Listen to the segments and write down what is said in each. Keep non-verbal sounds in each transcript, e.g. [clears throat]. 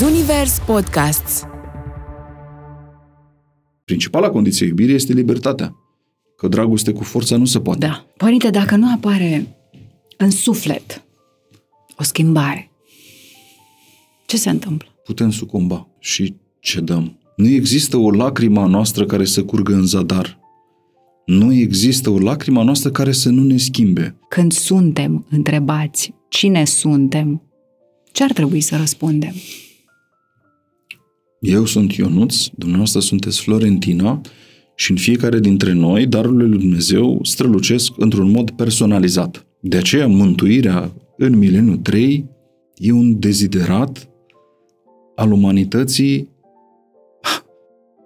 Zunivers Podcasts Principala condiție a iubirii este libertatea. Că dragoste cu forța nu se poate. Da. Părinte, dacă nu apare în suflet o schimbare, ce se întâmplă? Putem sucumba și cedăm. Nu există o lacrimă a noastră care să curgă în zadar. Nu există o lacrimă a noastră care să nu ne schimbe. Când suntem întrebați cine suntem, ce ar trebui să răspundem? Eu sunt Ionuț, dumneavoastră sunteți Florentina și în fiecare dintre noi darurile lui Dumnezeu strălucesc într-un mod personalizat. De aceea mântuirea în mileniul 3 e un deziderat al umanității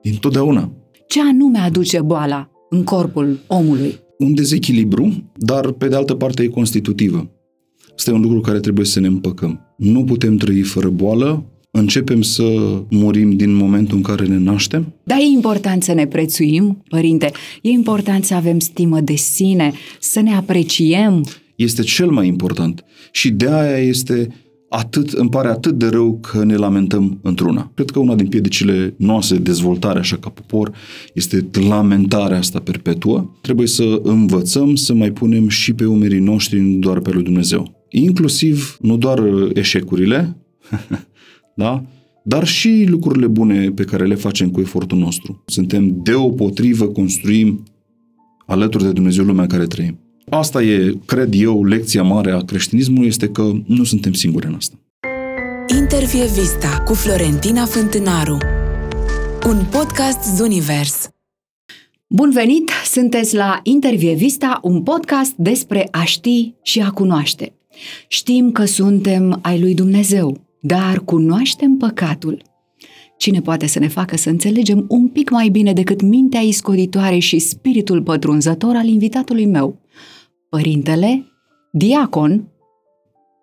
din totdeauna. Ce anume aduce boala în corpul omului? Un dezechilibru, dar pe de altă parte e constitutivă. Asta e un lucru care trebuie să ne împăcăm. Nu putem trăi fără boală, începem să murim din momentul în care ne naștem? Da, e important să ne prețuim, părinte. E important să avem stimă de sine, să ne apreciem. Este cel mai important. Și de aia este atât, îmi pare atât de rău că ne lamentăm într-una. Cred că una din piedicile noastre de dezvoltare, așa ca popor, este lamentarea asta perpetuă. Trebuie să învățăm să mai punem și pe umerii noștri, nu doar pe lui Dumnezeu. Inclusiv, nu doar eșecurile, [laughs] da? dar și lucrurile bune pe care le facem cu efortul nostru. Suntem deopotrivă, construim alături de Dumnezeu lumea în care trăim. Asta e, cred eu, lecția mare a creștinismului, este că nu suntem singuri în asta. Intervie Vista cu Florentina Fântânaru Un podcast Zunivers Bun venit! Sunteți la Intervie Vista, un podcast despre a ști și a cunoaște. Știm că suntem ai lui Dumnezeu, dar cunoaștem păcatul. Cine poate să ne facă să înțelegem un pic mai bine decât mintea iscoritoare și spiritul pătrunzător al invitatului meu? Părintele, diacon,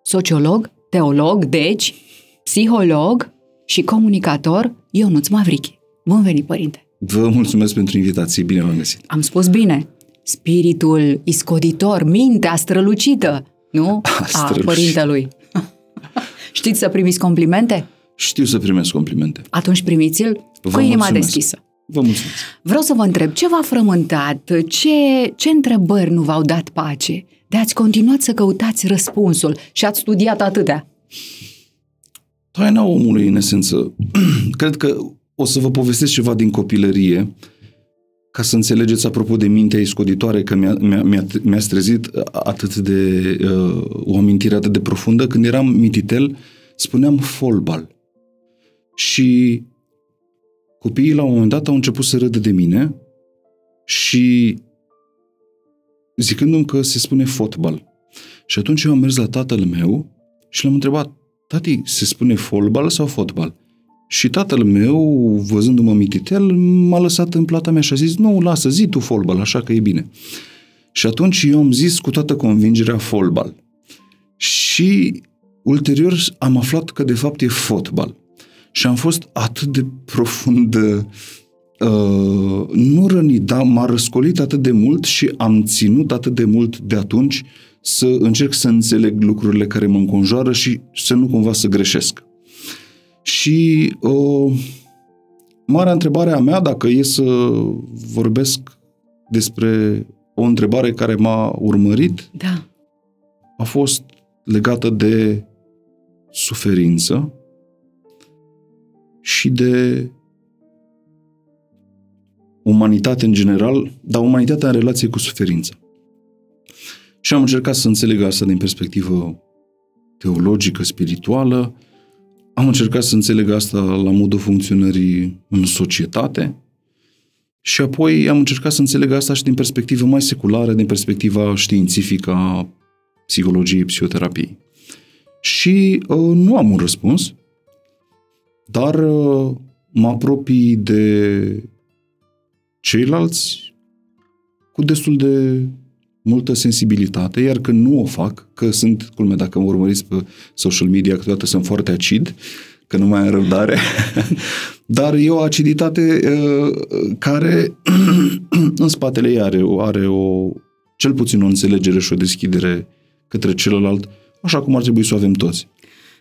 sociolog, teolog, deci, psiholog și comunicator Ionuț Mavrichi. Bun venit, părinte! Vă mulțumesc pentru invitație, bine v-am găsit. Am spus bine. Spiritul iscoditor, mintea strălucită, nu? [laughs] A, A strălucit. părintelui. Știți să primiți complimente? Știu să primesc complimente. Atunci primiți-l Vă cu inima mulțumesc. deschisă. Vă mulțumesc. Vreau să vă întreb, ce v-a frământat? Ce, ce întrebări nu v-au dat pace? De ați continuat să căutați răspunsul și ați studiat atâtea. Taina omului, în esență, [clears throat] cred că o să vă povestesc ceva din copilărie, ca să înțelegeți apropo de mintea iscoditoare, că mi-a, mi-a, mi-a, mi-a trezit atât de, uh, o amintire atât de profundă. Când eram mititel, spuneam folbal. Și copiii la un moment dat au început să râdă de mine și zicându-mi că se spune fotbal. Și atunci eu am mers la tatăl meu și l-am întrebat, tati, se spune fotbal sau fotbal? Și tatăl meu, văzându-mă mititel, m-a lăsat în plata mea și a zis, nu, lasă, zi tu fotbal, așa că e bine. Și atunci eu am zis cu toată convingerea fotbal. Și ulterior am aflat că de fapt e fotbal. Și am fost atât de profund uh, nu rănit, dar m-a răscolit atât de mult și am ținut atât de mult de atunci să încerc să înțeleg lucrurile care mă înconjoară și să nu cumva să greșesc. Și uh, marea întrebare a mea, dacă e să vorbesc despre o întrebare care m-a urmărit, Da. a fost legată de suferință și de umanitate în general, dar umanitatea în relație cu suferința. Și am încercat să înțeleg asta din perspectivă teologică, spirituală, am încercat să înțeleg asta la modul funcționării în societate și apoi am încercat să înțeleg asta și din perspectivă mai seculară, din perspectiva științifică a psihologiei, psihoterapiei. Și uh, nu am un răspuns, dar uh, mă apropii de ceilalți cu destul de multă sensibilitate, iar când nu o fac, că sunt, culme, dacă mă urmăriți pe social media, câteodată sunt foarte acid, că nu mai am răbdare, [laughs] dar e o aciditate uh, care [clears throat] în spatele ei are, o- are o, cel puțin o înțelegere și o deschidere către celălalt, așa cum ar trebui să o avem toți.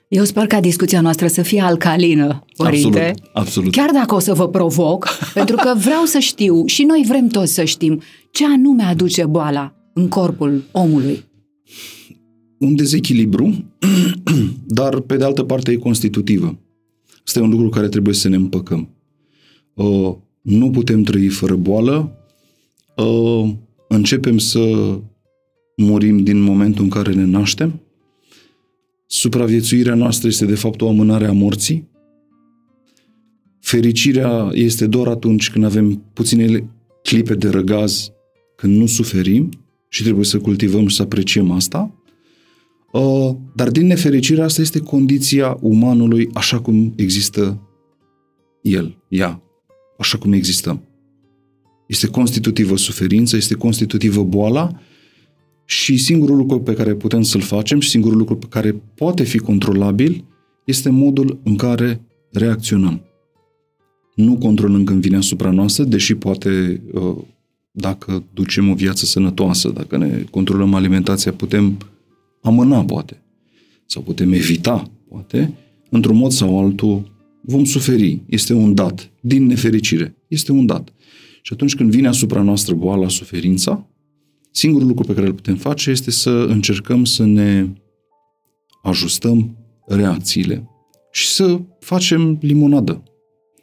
Eu sper ca discuția noastră să fie alcalină, părinte. Absolut, absolut. Chiar dacă o să vă provoc, [laughs] pentru că vreau să știu și noi vrem toți să știm ce anume aduce boala în corpul omului. Un dezechilibru, [clears throat] dar pe de altă parte e constitutivă. Asta e un lucru care trebuie să ne împăcăm. Uh, nu putem trăi fără boală, uh, începem să murim din momentul în care ne naștem, supraviețuirea noastră este de fapt o amânare a morții, fericirea este doar atunci când avem puține clipe de răgaz, când nu suferim și trebuie să cultivăm și să apreciem asta, uh, dar din nefericire asta este condiția umanului așa cum există el, ea, așa cum existăm. Este constitutivă suferința, este constitutivă boala și singurul lucru pe care putem să-l facem și singurul lucru pe care poate fi controlabil este modul în care reacționăm. Nu controlăm când vine asupra noastră, deși poate, uh, dacă ducem o viață sănătoasă, dacă ne controlăm alimentația, putem amâna, poate, sau putem evita, poate, într-un mod sau altul, vom suferi. Este un dat. Din nefericire. Este un dat. Și atunci când vine asupra noastră boala, suferința, singurul lucru pe care îl putem face este să încercăm să ne ajustăm reacțiile și să facem limonadă.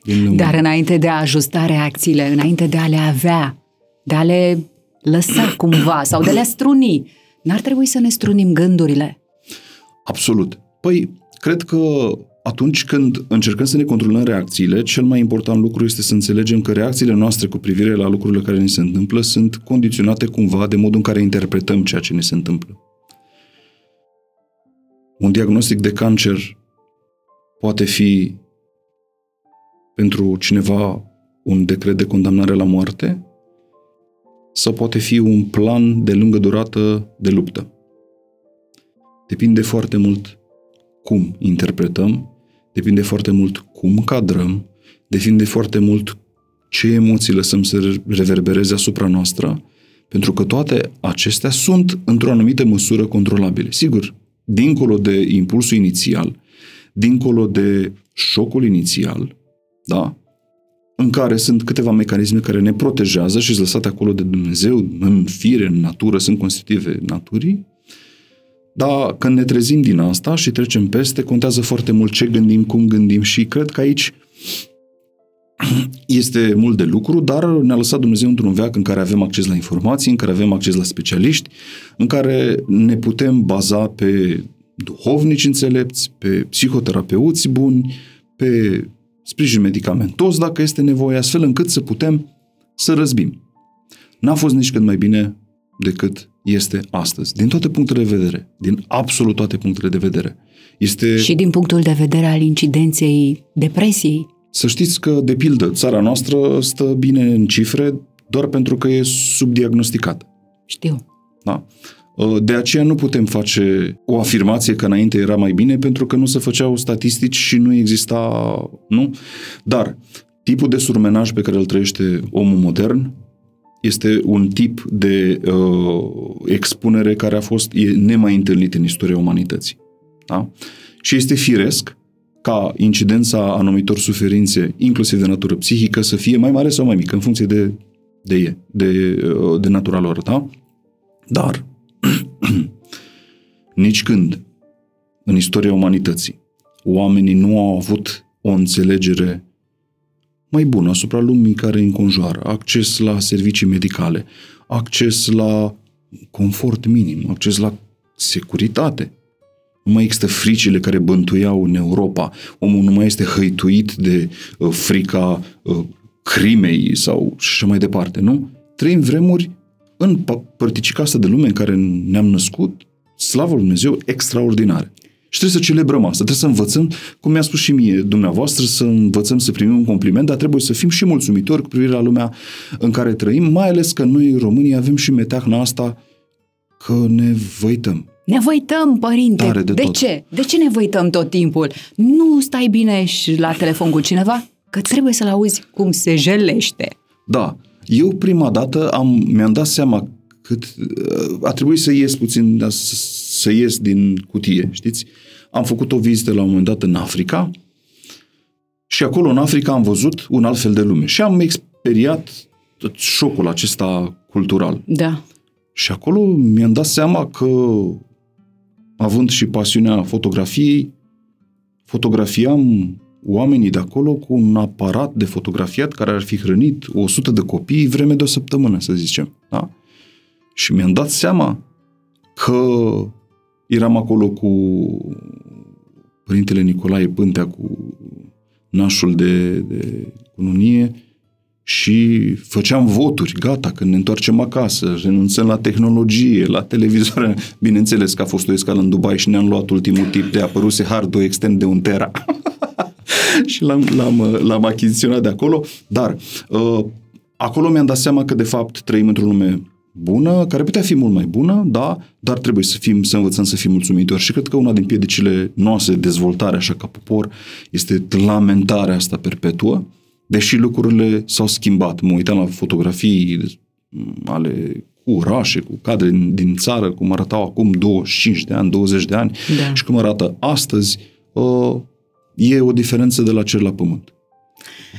Din Dar înainte de a ajusta reacțiile, înainte de a le avea, de a le lăsa [clears throat] cumva sau de a le struni, n-ar trebui să ne strunim gândurile? Absolut. Păi, cred că atunci când încercăm să ne controlăm reacțiile, cel mai important lucru este să înțelegem că reacțiile noastre cu privire la lucrurile care ne se întâmplă sunt condiționate cumva de modul în care interpretăm ceea ce ne se întâmplă. Un diagnostic de cancer poate fi pentru cineva un decret de condamnare la moarte sau poate fi un plan de lungă durată de luptă. Depinde foarte mult cum interpretăm depinde foarte mult cum cadrăm, depinde foarte mult ce emoții lăsăm să reverbereze asupra noastră, pentru că toate acestea sunt într-o anumită măsură controlabile. Sigur, dincolo de impulsul inițial, dincolo de șocul inițial, da? În care sunt câteva mecanisme care ne protejează și sunt lăsate acolo de Dumnezeu, în fire, în natură, sunt constitutive naturii, dar când ne trezim din asta și trecem peste, contează foarte mult ce gândim, cum gândim și cred că aici [clears throat] este mult de lucru, dar ne-a lăsat Dumnezeu într-un veac în care avem acces la informații, în care avem acces la specialiști, în care ne putem baza pe duhovnici înțelepți, pe psihoterapeuți buni, pe sprijin medicamentos dacă este nevoie, astfel încât să putem să răzbim. N-a fost nici când mai bine decât este astăzi, din toate punctele de vedere, din absolut toate punctele de vedere. Este... Și din punctul de vedere al incidenței depresiei. Să știți că, de pildă, țara noastră stă bine în cifre doar pentru că e subdiagnosticată. Știu. Da? De aceea nu putem face o afirmație că înainte era mai bine pentru că nu se făceau statistici și nu exista, nu? Dar tipul de surmenaj pe care îl trăiește omul modern este un tip de uh, expunere care a fost e nemai întâlnit în istoria umanității. Da? Și este firesc ca incidența anumitor suferințe, inclusiv de natură psihică, să fie mai mare sau mai mică, în funcție de, de, e, de, uh, de natura lor. Da? Dar, [clears throat] nici când în istoria umanității oamenii nu au avut o înțelegere mai bună asupra lumii care îi înconjoară, acces la servicii medicale, acces la confort minim, acces la securitate. Nu mai există fricile care bântuiau în Europa. Omul nu mai este hăituit de uh, frica uh, crimei sau și așa mai departe, nu? Trăim vremuri în părticica asta de lume în care ne-am născut, slavă Lui Dumnezeu, extraordinare. Și trebuie să celebrăm asta, trebuie să învățăm, cum mi-a spus și mie dumneavoastră, să învățăm să primim un compliment, dar trebuie să fim și mulțumitori cu privire la lumea în care trăim, mai ales că noi, românii, avem și meteahna asta că ne văităm. Ne văităm, părinte. Tare de de tot. ce? De ce ne văităm tot timpul? Nu stai bine și la telefon cu cineva? Că trebuie să-l auzi cum se jelește. Da. Eu prima dată am, mi-am dat seama cât a trebuit să ies puțin, da, să, să ies din cutie, știți? am făcut o vizită la un moment dat în Africa și acolo în Africa am văzut un alt fel de lume și am experiat tot șocul acesta cultural. Da. Și acolo mi-am dat seama că, având și pasiunea fotografiei, fotografiam oamenii de acolo cu un aparat de fotografiat care ar fi hrănit 100 de copii vreme de o săptămână, să zicem. Da? Și mi-am dat seama că eram acolo cu Părintele Nicolae Pântea, cu nașul de, de cununie și făceam voturi, gata, când ne întoarcem acasă, renunțăm la tehnologie, la televizor. Bineînțeles că a fost o escală în Dubai și ne-am luat ultimul tip de apăruse hardul extern de un tera. [laughs] [laughs] și l-am, l-am, l-am achiziționat de acolo, dar uh, acolo mi-am dat seama că de fapt trăim într-o lume bună, care putea fi mult mai bună, da, dar trebuie să fim, să învățăm să fim mulțumitori. Și cred că una din piedicile noastre de dezvoltare, așa ca popor, este lamentarea asta perpetuă, deși lucrurile s-au schimbat. Mă uitam la fotografii ale cu orașe, cu cadre din, din țară, cum arătau acum 25 de ani, 20 de ani da. și cum arată astăzi, uh, e o diferență de la cer la pământ.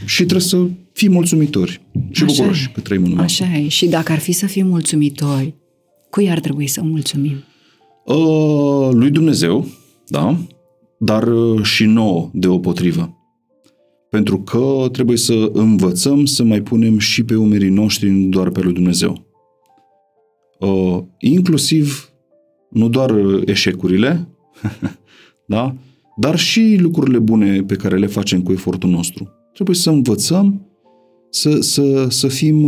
Și trebuie să fim mulțumitori și Așa bucuroși e. că trăim în Așa e. Și dacă ar fi să fim mulțumitori, cui ar trebui să mulțumim? Uh, lui Dumnezeu, da, dar uh, și nouă deopotrivă. Pentru că trebuie să învățăm să mai punem și pe umerii noștri, nu doar pe lui Dumnezeu. Uh, inclusiv, nu doar eșecurile, [laughs] da, dar și lucrurile bune pe care le facem cu efortul nostru. Trebuie să învățăm să, să, să fim,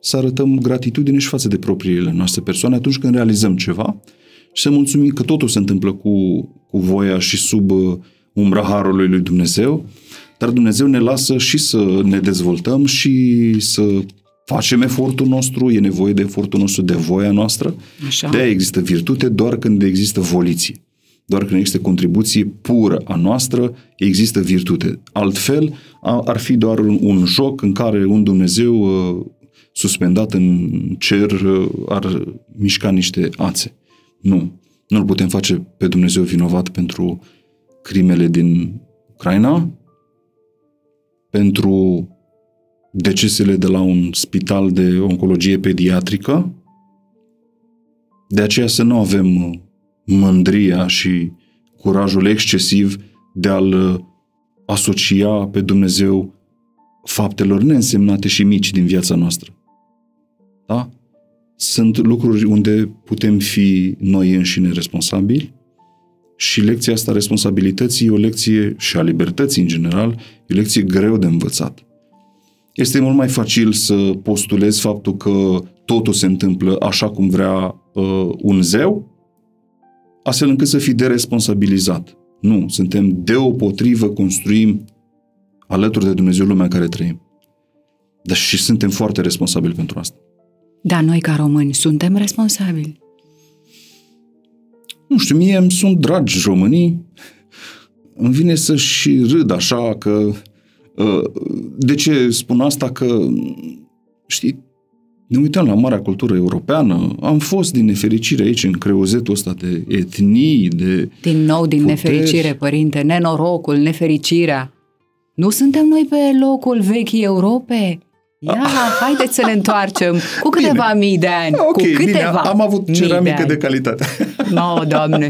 să arătăm gratitudine și față de propriile noastre persoane atunci când realizăm ceva și să mulțumim că totul se întâmplă cu, cu voia și sub uh, umbra harului lui Dumnezeu, dar Dumnezeu ne lasă și să ne dezvoltăm și să facem efortul nostru, e nevoie de efortul nostru, de voia noastră. Așa. De-aia există virtute doar când există voliție. Doar când există contribuție pură a noastră, există virtute. Altfel, ar fi doar un, un joc în care un Dumnezeu uh, suspendat în cer uh, ar mișca niște ațe. Nu. Nu-L putem face pe Dumnezeu vinovat pentru crimele din Ucraina, pentru decesele de la un spital de oncologie pediatrică. De aceea să nu avem uh, mândria și curajul excesiv de a-L uh, asocia pe Dumnezeu faptelor neînsemnate și mici din viața noastră. Da? Sunt lucruri unde putem fi noi înșine responsabili și lecția asta a responsabilității e o lecție și a libertății în general, e o lecție greu de învățat. Este mult mai facil să postulezi faptul că totul se întâmplă așa cum vrea uh, un zeu, astfel încât să fii deresponsabilizat. Nu, suntem deopotrivă, construim alături de Dumnezeu lumea în care trăim. Dar și suntem foarte responsabili pentru asta. Da, noi ca români suntem responsabili. Nu știu, mie îmi sunt dragi românii. Îmi vine să și râd așa că... Uh, de ce spun asta? Că, știi, ne uităm la marea cultură europeană, am fost din nefericire aici în creozetul ăsta de etnii, de Din nou din puteri. nefericire, părinte, nenorocul, nefericirea. Nu suntem noi pe locul vechii Europe? Ia, ah. haideți să ne întoarcem cu câteva bine. mii de ani. Ok, cu câteva bine, am avut ceramică de, de calitate. [laughs] No, doamne!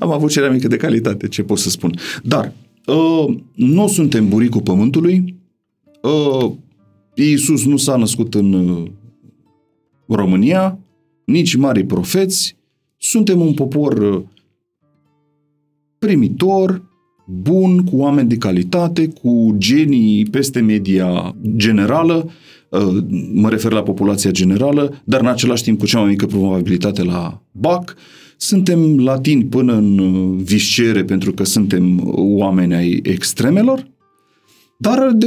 am avut ceramică de calitate, ce pot să spun. Dar, uh, nu suntem buricul pământului, uh, Iisus nu s-a născut în uh, România, nici mari profeți, suntem un popor uh, primitor, bun, cu oameni de calitate, cu genii peste media generală, uh, mă refer la populația generală, dar în același timp cu cea mai mică probabilitate la BAC. Suntem latini până în uh, viscere pentru că suntem oameni ai extremelor dar de,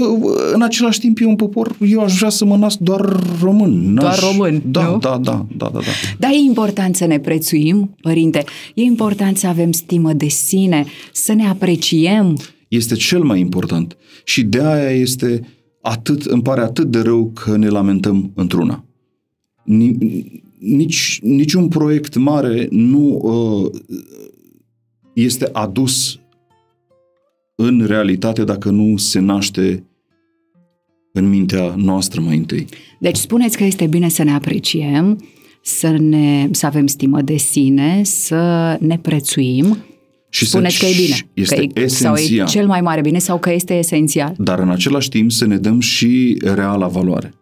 în același timp e un popor, eu aș vrea să mă nasc doar român. Doar român, da, nu? Da, da, da, da, da. Dar e important să ne prețuim, părinte. E important să avem stimă de sine, să ne apreciem. Este cel mai important. Și de aia este atât, îmi pare atât de rău că ne lamentăm într-una. Nici, niciun proiect mare nu uh, este adus în realitate dacă nu se naște în mintea noastră mai întâi. Deci spuneți că este bine să ne apreciem, să, ne, să avem stimă de sine, să ne prețuim. Și Spuneți să, că e bine. Este că e, esențial. Sau e cel mai mare bine sau că este esențial. Dar în același timp să ne dăm și reala valoare.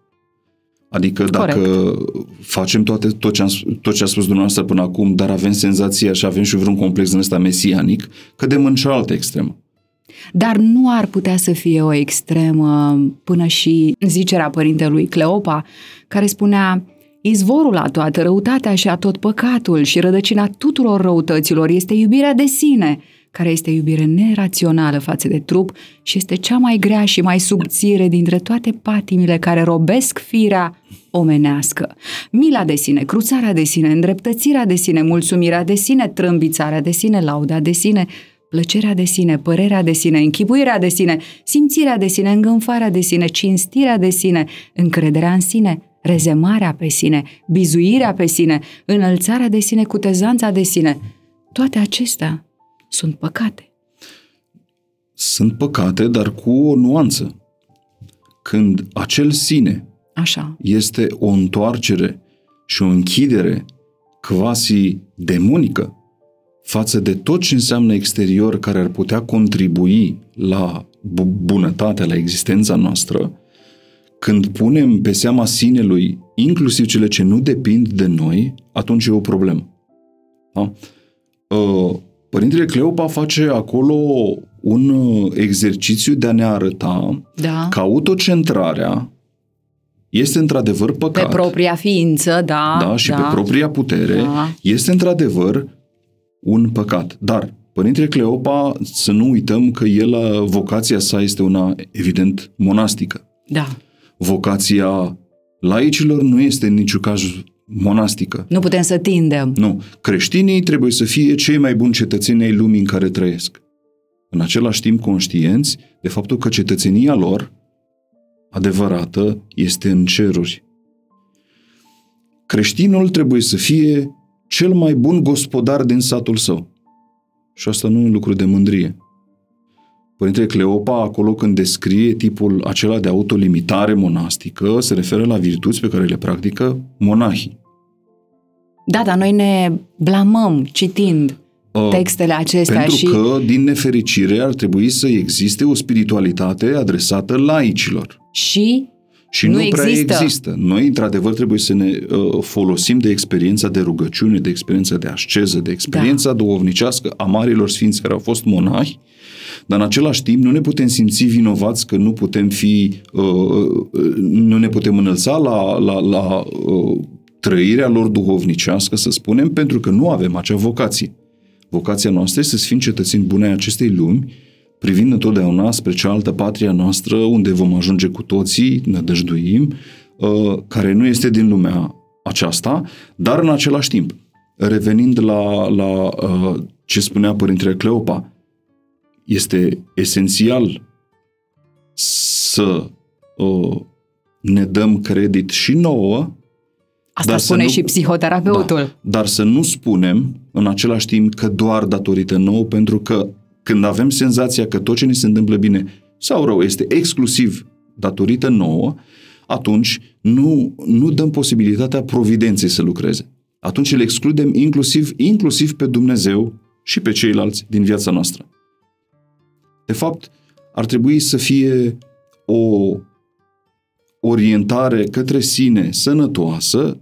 Adică dacă Corect. facem toate, tot, ce am, tot ce a spus dumneavoastră până acum, dar avem senzația și avem și vreun complex în ăsta mesianic, cădem în cealaltă extremă. Dar nu ar putea să fie o extremă până și zicerea părintelui Cleopa, care spunea Izvorul a toată răutatea și a tot păcatul și rădăcina tuturor răutăților este iubirea de sine, care este iubire nerațională față de trup și este cea mai grea și mai subțire dintre toate patimile care robesc firea omenească. Mila de sine, cruțarea de sine, îndreptățirea de sine, mulțumirea de sine, trâmbițarea de sine, lauda de sine, plăcerea de sine, părerea de sine, închipuirea de sine, simțirea de sine, îngânfarea de sine, cinstirea de sine, încrederea în sine, rezemarea pe sine, bizuirea pe sine, înălțarea de sine, cutezanța de sine. Toate acestea sunt păcate. Sunt păcate, dar cu o nuanță. Când acel sine Așa. este o întoarcere și o închidere quasi demonică față de tot ce înseamnă exterior care ar putea contribui la bu- bunătatea, la existența noastră, când punem pe seama sinelui inclusiv cele ce nu depind de noi, atunci e o problemă. Da? Uh, Părintele Cleopa face acolo un uh, exercițiu de a ne arăta Da. că autocentrarea este într-adevăr Pe păcat. propria ființă, da. da, și pe propria putere, Da. este într-adevăr un păcat. Dar Părintele Cleopa, să nu uităm că el, vocația sa este una, evident, monastică. Da. Vocația laicilor nu este în niciun caz monastică. Nu putem să tindem. Nu. Creștinii trebuie să fie cei mai buni cetățeni ai lumii în care trăiesc. În același timp conștienți de faptul că cetățenia lor adevărată este în ceruri. Creștinul trebuie să fie cel mai bun gospodar din satul său. Și asta nu e un lucru de mândrie. Părintele Cleopa, acolo când descrie tipul acela de autolimitare monastică, se referă la virtuți pe care le practică monahii. Da, dar noi ne blamăm citind Uh, textele acestea Pentru și că, din nefericire, ar trebui să existe o spiritualitate adresată laicilor. și Și Nu nu, prea există. există. Noi, într-adevăr, trebuie să ne uh, folosim de experiența de rugăciune, de experiența de asceză, de experiența da. duhovnicească a marilor sfinți care au fost monahi, dar în același timp nu ne putem simți vinovați că nu putem fi, uh, uh, nu ne putem înălța la, la, la uh, trăirea lor duhovnicească, să spunem, pentru că nu avem acea vocație. Vocația noastră este să fim cetățeni bune ai acestei lumi, privind întotdeauna spre cealaltă patria noastră, unde vom ajunge cu toții, ne dăjduim, uh, care nu este din lumea aceasta, dar în același timp, revenind la, la uh, ce spunea Părintele Cleopa, este esențial să uh, ne dăm credit și nouă asta dar să spune nu- și psihoterapeutul. da, dar să nu spunem în același timp că doar datorită nouă, pentru că când avem senzația că tot ce ne se întâmplă bine sau rău este exclusiv datorită nouă, atunci nu, nu dăm posibilitatea providenței să lucreze. Atunci îl excludem inclusiv, inclusiv pe Dumnezeu și pe ceilalți din viața noastră. De fapt, ar trebui să fie o orientare către sine sănătoasă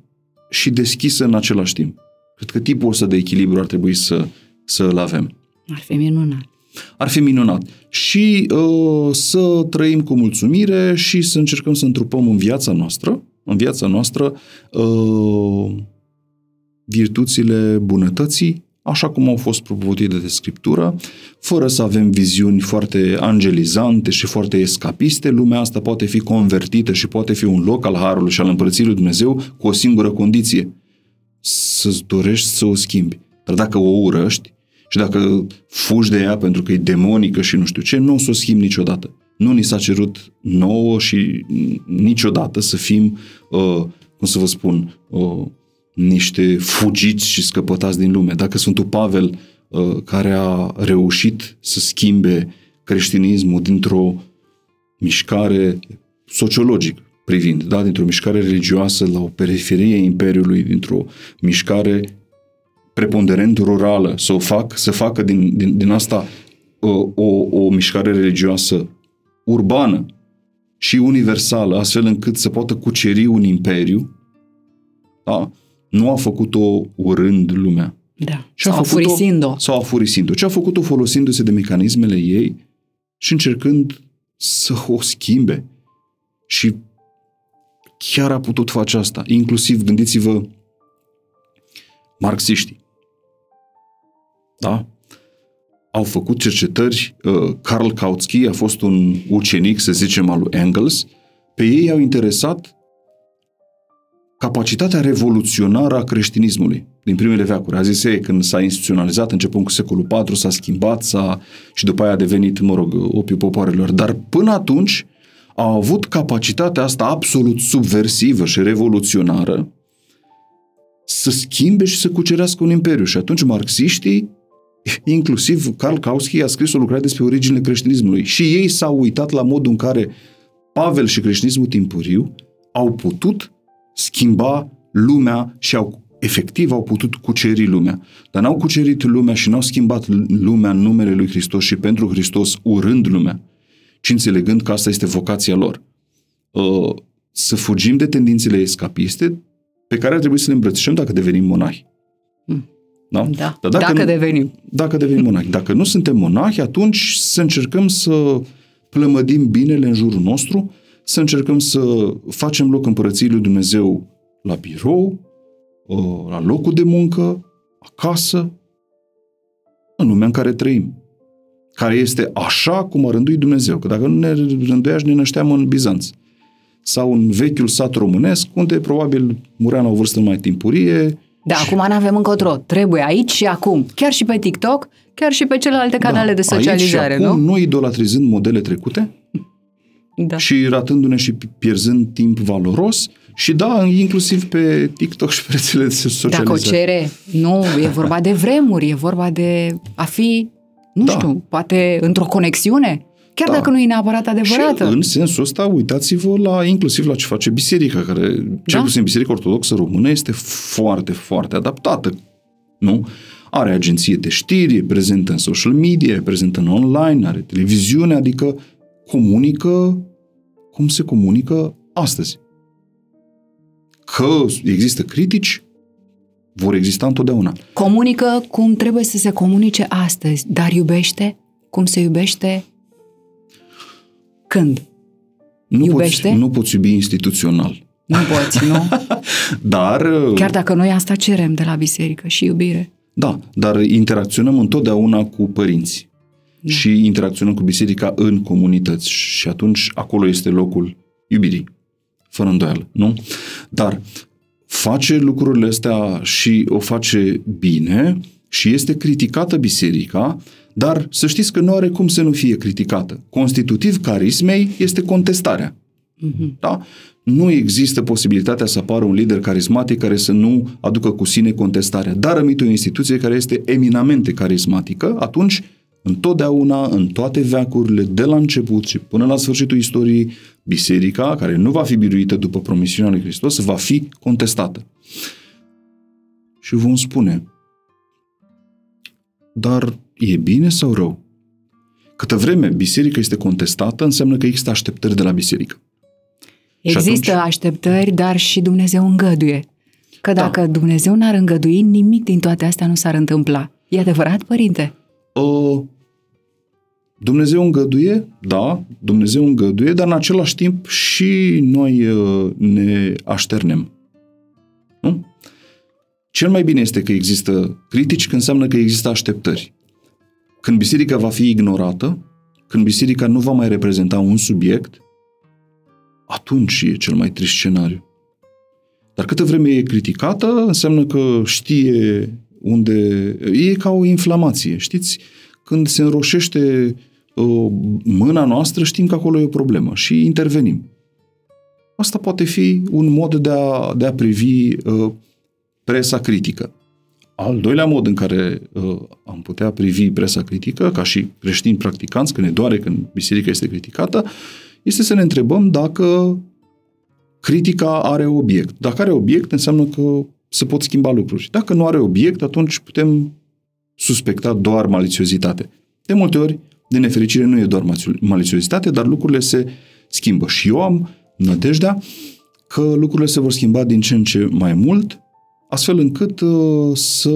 și deschisă în același timp. Cred că tipul ăsta de echilibru ar trebui să, să îl avem. Ar fi minunat. Ar fi minunat. Și uh, să trăim cu mulțumire și să încercăm să întrupăm în viața noastră, în viața noastră, uh, virtuțile bunătății, așa cum au fost propovăduite de Scriptură, fără să avem viziuni foarte angelizante și foarte escapiste, lumea asta poate fi convertită și poate fi un loc al Harului și al Împărăției lui Dumnezeu cu o singură condiție, să-ți dorești să o schimbi. Dar dacă o urăști și dacă fugi de ea pentru că e demonică și nu știu ce, nu o să o schimbi niciodată. Nu ni s-a cerut nouă și niciodată să fim, uh, cum să vă spun, uh, niște fugiți și scăpătați din lume. Dacă Sfântul Pavel uh, care a reușit să schimbe creștinismul dintr-o mișcare sociologic privind, da? dintr-o mișcare religioasă la o periferie a Imperiului, dintr-o mișcare preponderent rurală, să o fac, să facă din, din, din asta o, uh, o, o mișcare religioasă urbană și universală, astfel încât să poată cuceri un imperiu, da? nu a făcut-o urând lumea. Da. Și sau a afurisind-o. Sau afurisind-o. Ce a făcut-o folosindu-se de mecanismele ei și încercând să o schimbe. Și chiar a putut face asta. Inclusiv, gândiți-vă, marxiștii. Da? Au făcut cercetări. Uh, Karl Kautsky a fost un ucenic, să zicem, al lui Engels. Pe ei au interesat capacitatea revoluționară a creștinismului din primele veacuri. A zis ei, când s-a instituționalizat, începând cu secolul IV, s-a schimbat s-a, și după aia a devenit, mă rog, opiul popoarelor. Dar până atunci au avut capacitatea asta absolut subversivă și revoluționară să schimbe și să cucerească un imperiu. Și atunci marxiștii, inclusiv Karl Kautsky, a scris o lucrare despre originile creștinismului. Și ei s-au uitat la modul în care Pavel și creștinismul timpuriu au putut schimba lumea și au efectiv au putut cuceri lumea. Dar n-au cucerit lumea și n-au schimbat lumea în numele lui Hristos și pentru Hristos urând lumea, ci înțelegând că asta este vocația lor. Uh, să fugim de tendințele escapiste pe care ar trebui să le îmbrățișăm dacă devenim monahi. Hmm. Da? da. Dar dacă, dacă nu, devenim. Dacă devenim monahi. Dacă nu suntem monahi, atunci să încercăm să plămădim binele în jurul nostru, să încercăm să facem loc împărăției lui Dumnezeu la birou, la locul de muncă, acasă, în lumea în care trăim. Care este așa cum a rânduit Dumnezeu. Că dacă nu ne rânduia ne nășteam în Bizanț. Sau în vechiul sat românesc, unde probabil murea la o vârstă mai timpurie. Da, și... acum nu avem încotro. Trebuie aici și acum. Chiar și pe TikTok, chiar și pe celelalte da, canale da, de socializare, aici și acum, nu? Nu idolatrizând modele trecute, da. și ratându-ne și pierzând timp valoros și da, inclusiv pe TikTok și pe rețelele de socializare. Dacă o cere, nu, e vorba de vremuri, e vorba de a fi, nu da. știu, poate într-o conexiune, chiar da. dacă nu e neapărat adevărată. Și în sensul ăsta, uitați-vă la, inclusiv la ce face biserica, care, da. cel puțin Biserica Ortodoxă Română, este foarte, foarte adaptată, nu? Are agenție de știri, e prezentă în social media, e prezentă în online, are televiziune, adică comunică cum se comunică astăzi. Că există critici, vor exista întotdeauna. Comunică cum trebuie să se comunice astăzi, dar iubește cum se iubește când? Nu iubește? Poți, nu poți iubi instituțional. Nu poți, nu? [laughs] dar... Chiar dacă noi asta cerem de la biserică și iubire. Da, dar interacționăm întotdeauna cu părinți da. și interacționăm cu biserica în comunități și atunci acolo este locul iubirii, fără îndoială, nu? Dar face lucrurile astea și o face bine și este criticată biserica, dar să știți că nu are cum să nu fie criticată. Constitutiv carismei este contestarea. Mm-hmm. Da? Nu există posibilitatea să apară un lider carismatic care să nu aducă cu sine contestarea. Dar rămite o instituție care este eminamente carismatică, atunci întotdeauna, în toate veacurile, de la început și până la sfârșitul istoriei, biserica, care nu va fi biruită după promisiunea lui Hristos, va fi contestată. Și vom spune, dar e bine sau rău? Câtă vreme biserica este contestată, înseamnă că există așteptări de la biserică. Există atunci... așteptări, dar și Dumnezeu îngăduie. Că da. dacă da. Dumnezeu n-ar îngădui, nimic din toate astea nu s-ar întâmpla. E adevărat, părinte? Uh, Dumnezeu îngăduie, da, Dumnezeu îngăduie, dar în același timp și noi uh, ne așternem. Nu? Cel mai bine este că există critici, când înseamnă că există așteptări. Când biserica va fi ignorată, când biserica nu va mai reprezenta un subiect, atunci e cel mai trist scenariu. Dar câtă vreme e criticată, înseamnă că știe unde... E ca o inflamație, știți? Când se înroșește uh, mâna noastră, știm că acolo e o problemă și intervenim. Asta poate fi un mod de a, de a privi uh, presa critică. Al doilea mod în care uh, am putea privi presa critică, ca și creștini practicanți, că ne doare când biserica este criticată, este să ne întrebăm dacă critica are obiect. Dacă are obiect, înseamnă că se pot schimba lucruri. Dacă nu are obiect, atunci putem suspecta doar maliciozitate. De multe ori, de nefericire, nu e doar maliciozitate, dar lucrurile se schimbă. Și eu am nădejdea că lucrurile se vor schimba din ce în ce mai mult, astfel încât uh, să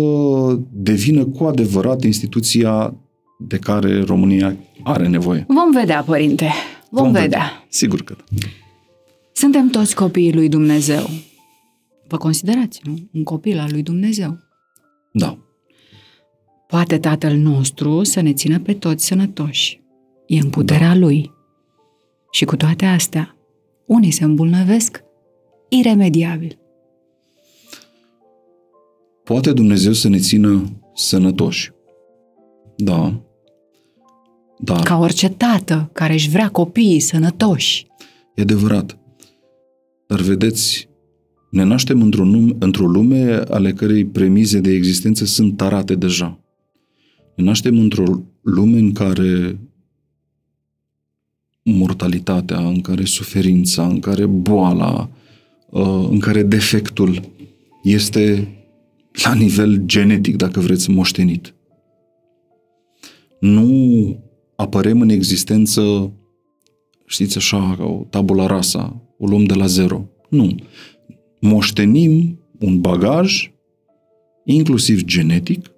devină cu adevărat instituția de care România are nevoie. Vom vedea, părinte. Vom, Vom vedea. vedea. Sigur că da. Suntem toți copiii lui Dumnezeu. Vă considerați, nu? Un copil al lui Dumnezeu. Da. Poate Tatăl nostru să ne țină pe toți sănătoși. E în puterea da. Lui. Și cu toate astea, unii se îmbolnăvesc iremediabil. Poate Dumnezeu să ne țină sănătoși. Da. Dar... Ca orice tată care își vrea copiii sănătoși. E adevărat. Dar vedeți, ne naștem într-o, lume, într-o lume ale cărei premize de existență sunt tarate deja. Ne naștem într-o lume în care mortalitatea, în care suferința, în care boala, uh, în care defectul este la nivel genetic, dacă vreți, moștenit. Nu apărem în existență, știți așa, ca o tabula rasa, o luăm de la zero. Nu. Moștenim un bagaj, inclusiv genetic,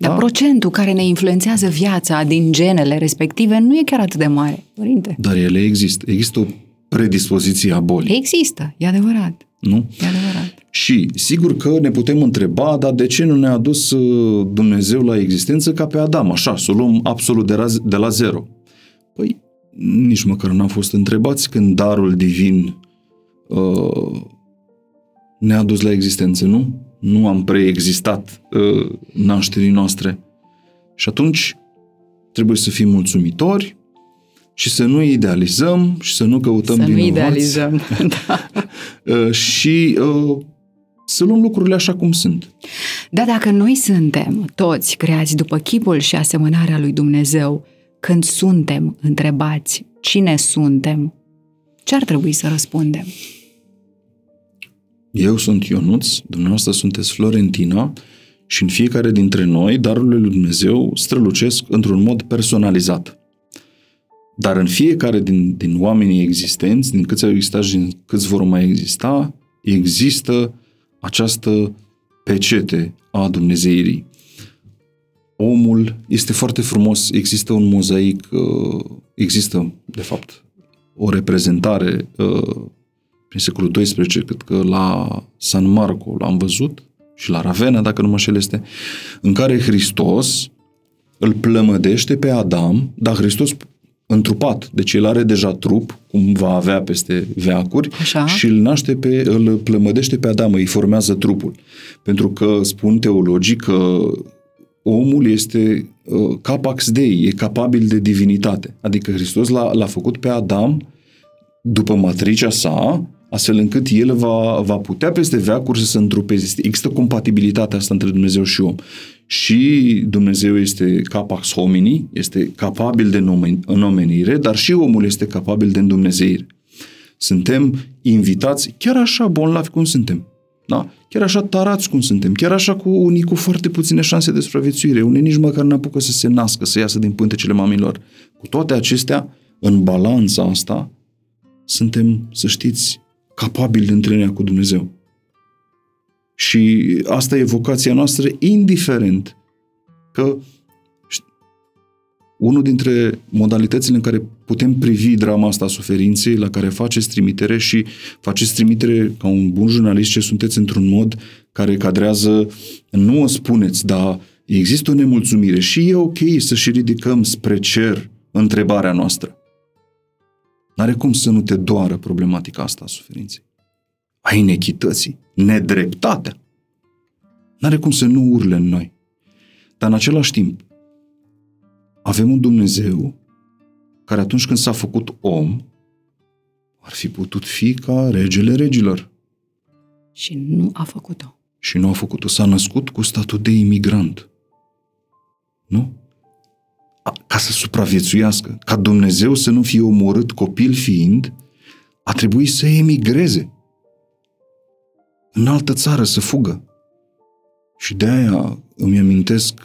dar da? procentul care ne influențează viața din genele respective nu e chiar atât de mare, părinte. Dar ele există. Există o predispoziție a bolii. Există, e adevărat. Nu? E adevărat. Și sigur că ne putem întreba, dar de ce nu ne-a adus uh, Dumnezeu la existență ca pe Adam, așa, să o luăm absolut de la, de la zero? Păi, nici măcar n-am fost întrebați când darul divin uh, ne-a adus la existență, nu? Nu am preexistat uh, nașterii noastre. Și atunci trebuie să fim mulțumitori și să nu idealizăm și să nu căutăm să vinovați. nu idealizăm, [laughs] da. uh, și uh, să luăm lucrurile așa cum sunt. Da, dacă noi suntem toți creați după chipul și asemănarea lui Dumnezeu, când suntem întrebați cine suntem, ce ar trebui să răspundem? Eu sunt Ionuț, dumneavoastră sunteți Florentina și în fiecare dintre noi darurile lui Dumnezeu strălucesc într-un mod personalizat. Dar în fiecare din, din oamenii existenți, din câți au existat și din câți vor mai exista, există această pecete a Dumnezeirii. Omul este foarte frumos, există un mozaic, uh, există, de fapt, o reprezentare uh, prin secolul XII, cred că la San Marco l-am văzut, și la Ravenna, dacă nu mă șel este, în care Hristos îl plămădește pe Adam, dar Hristos întrupat, deci el are deja trup, cum va avea peste veacuri, Așa. și îl naște pe, îl plămădește pe Adam, îi formează trupul. Pentru că spun teologii că omul este uh, capax dei, e capabil de divinitate. Adică Hristos l-a, l-a făcut pe Adam după matricea sa, astfel încât el va, va putea peste veacuri să se întrupeze. Există compatibilitatea asta între Dumnezeu și om. Și Dumnezeu este capax homini, este capabil de nomenire, dar și omul este capabil de îndumnezeire. Suntem invitați chiar așa bonlavi cum suntem. Da? Chiar așa tarați cum suntem, chiar așa cu unii cu foarte puține șanse de supraviețuire, unii nici măcar nu apucă să se nască, să iasă din pântecele mamilor. Cu toate acestea, în balanța asta, suntem, să știți, capabil de întâlnirea cu Dumnezeu. Și asta e vocația noastră, indiferent că unul dintre modalitățile în care putem privi drama asta a suferinței, la care faceți trimitere și faceți trimitere ca un bun jurnalist ce sunteți într-un mod care cadrează, nu o spuneți, dar există o nemulțumire și e ok să și ridicăm spre cer întrebarea noastră. N-are cum să nu te doară problematica asta a suferinței. A inechității, nedreptatea. N-are cum să nu urle în noi. Dar în același timp, avem un Dumnezeu care atunci când s-a făcut om, ar fi putut fi ca regele regilor. Și nu a făcut-o. Și nu a făcut-o. S-a născut cu statut de imigrant. Nu? A, ca să supraviețuiască, ca Dumnezeu să nu fie omorât copil fiind, a trebuit să emigreze în altă țară să fugă. Și de aia îmi amintesc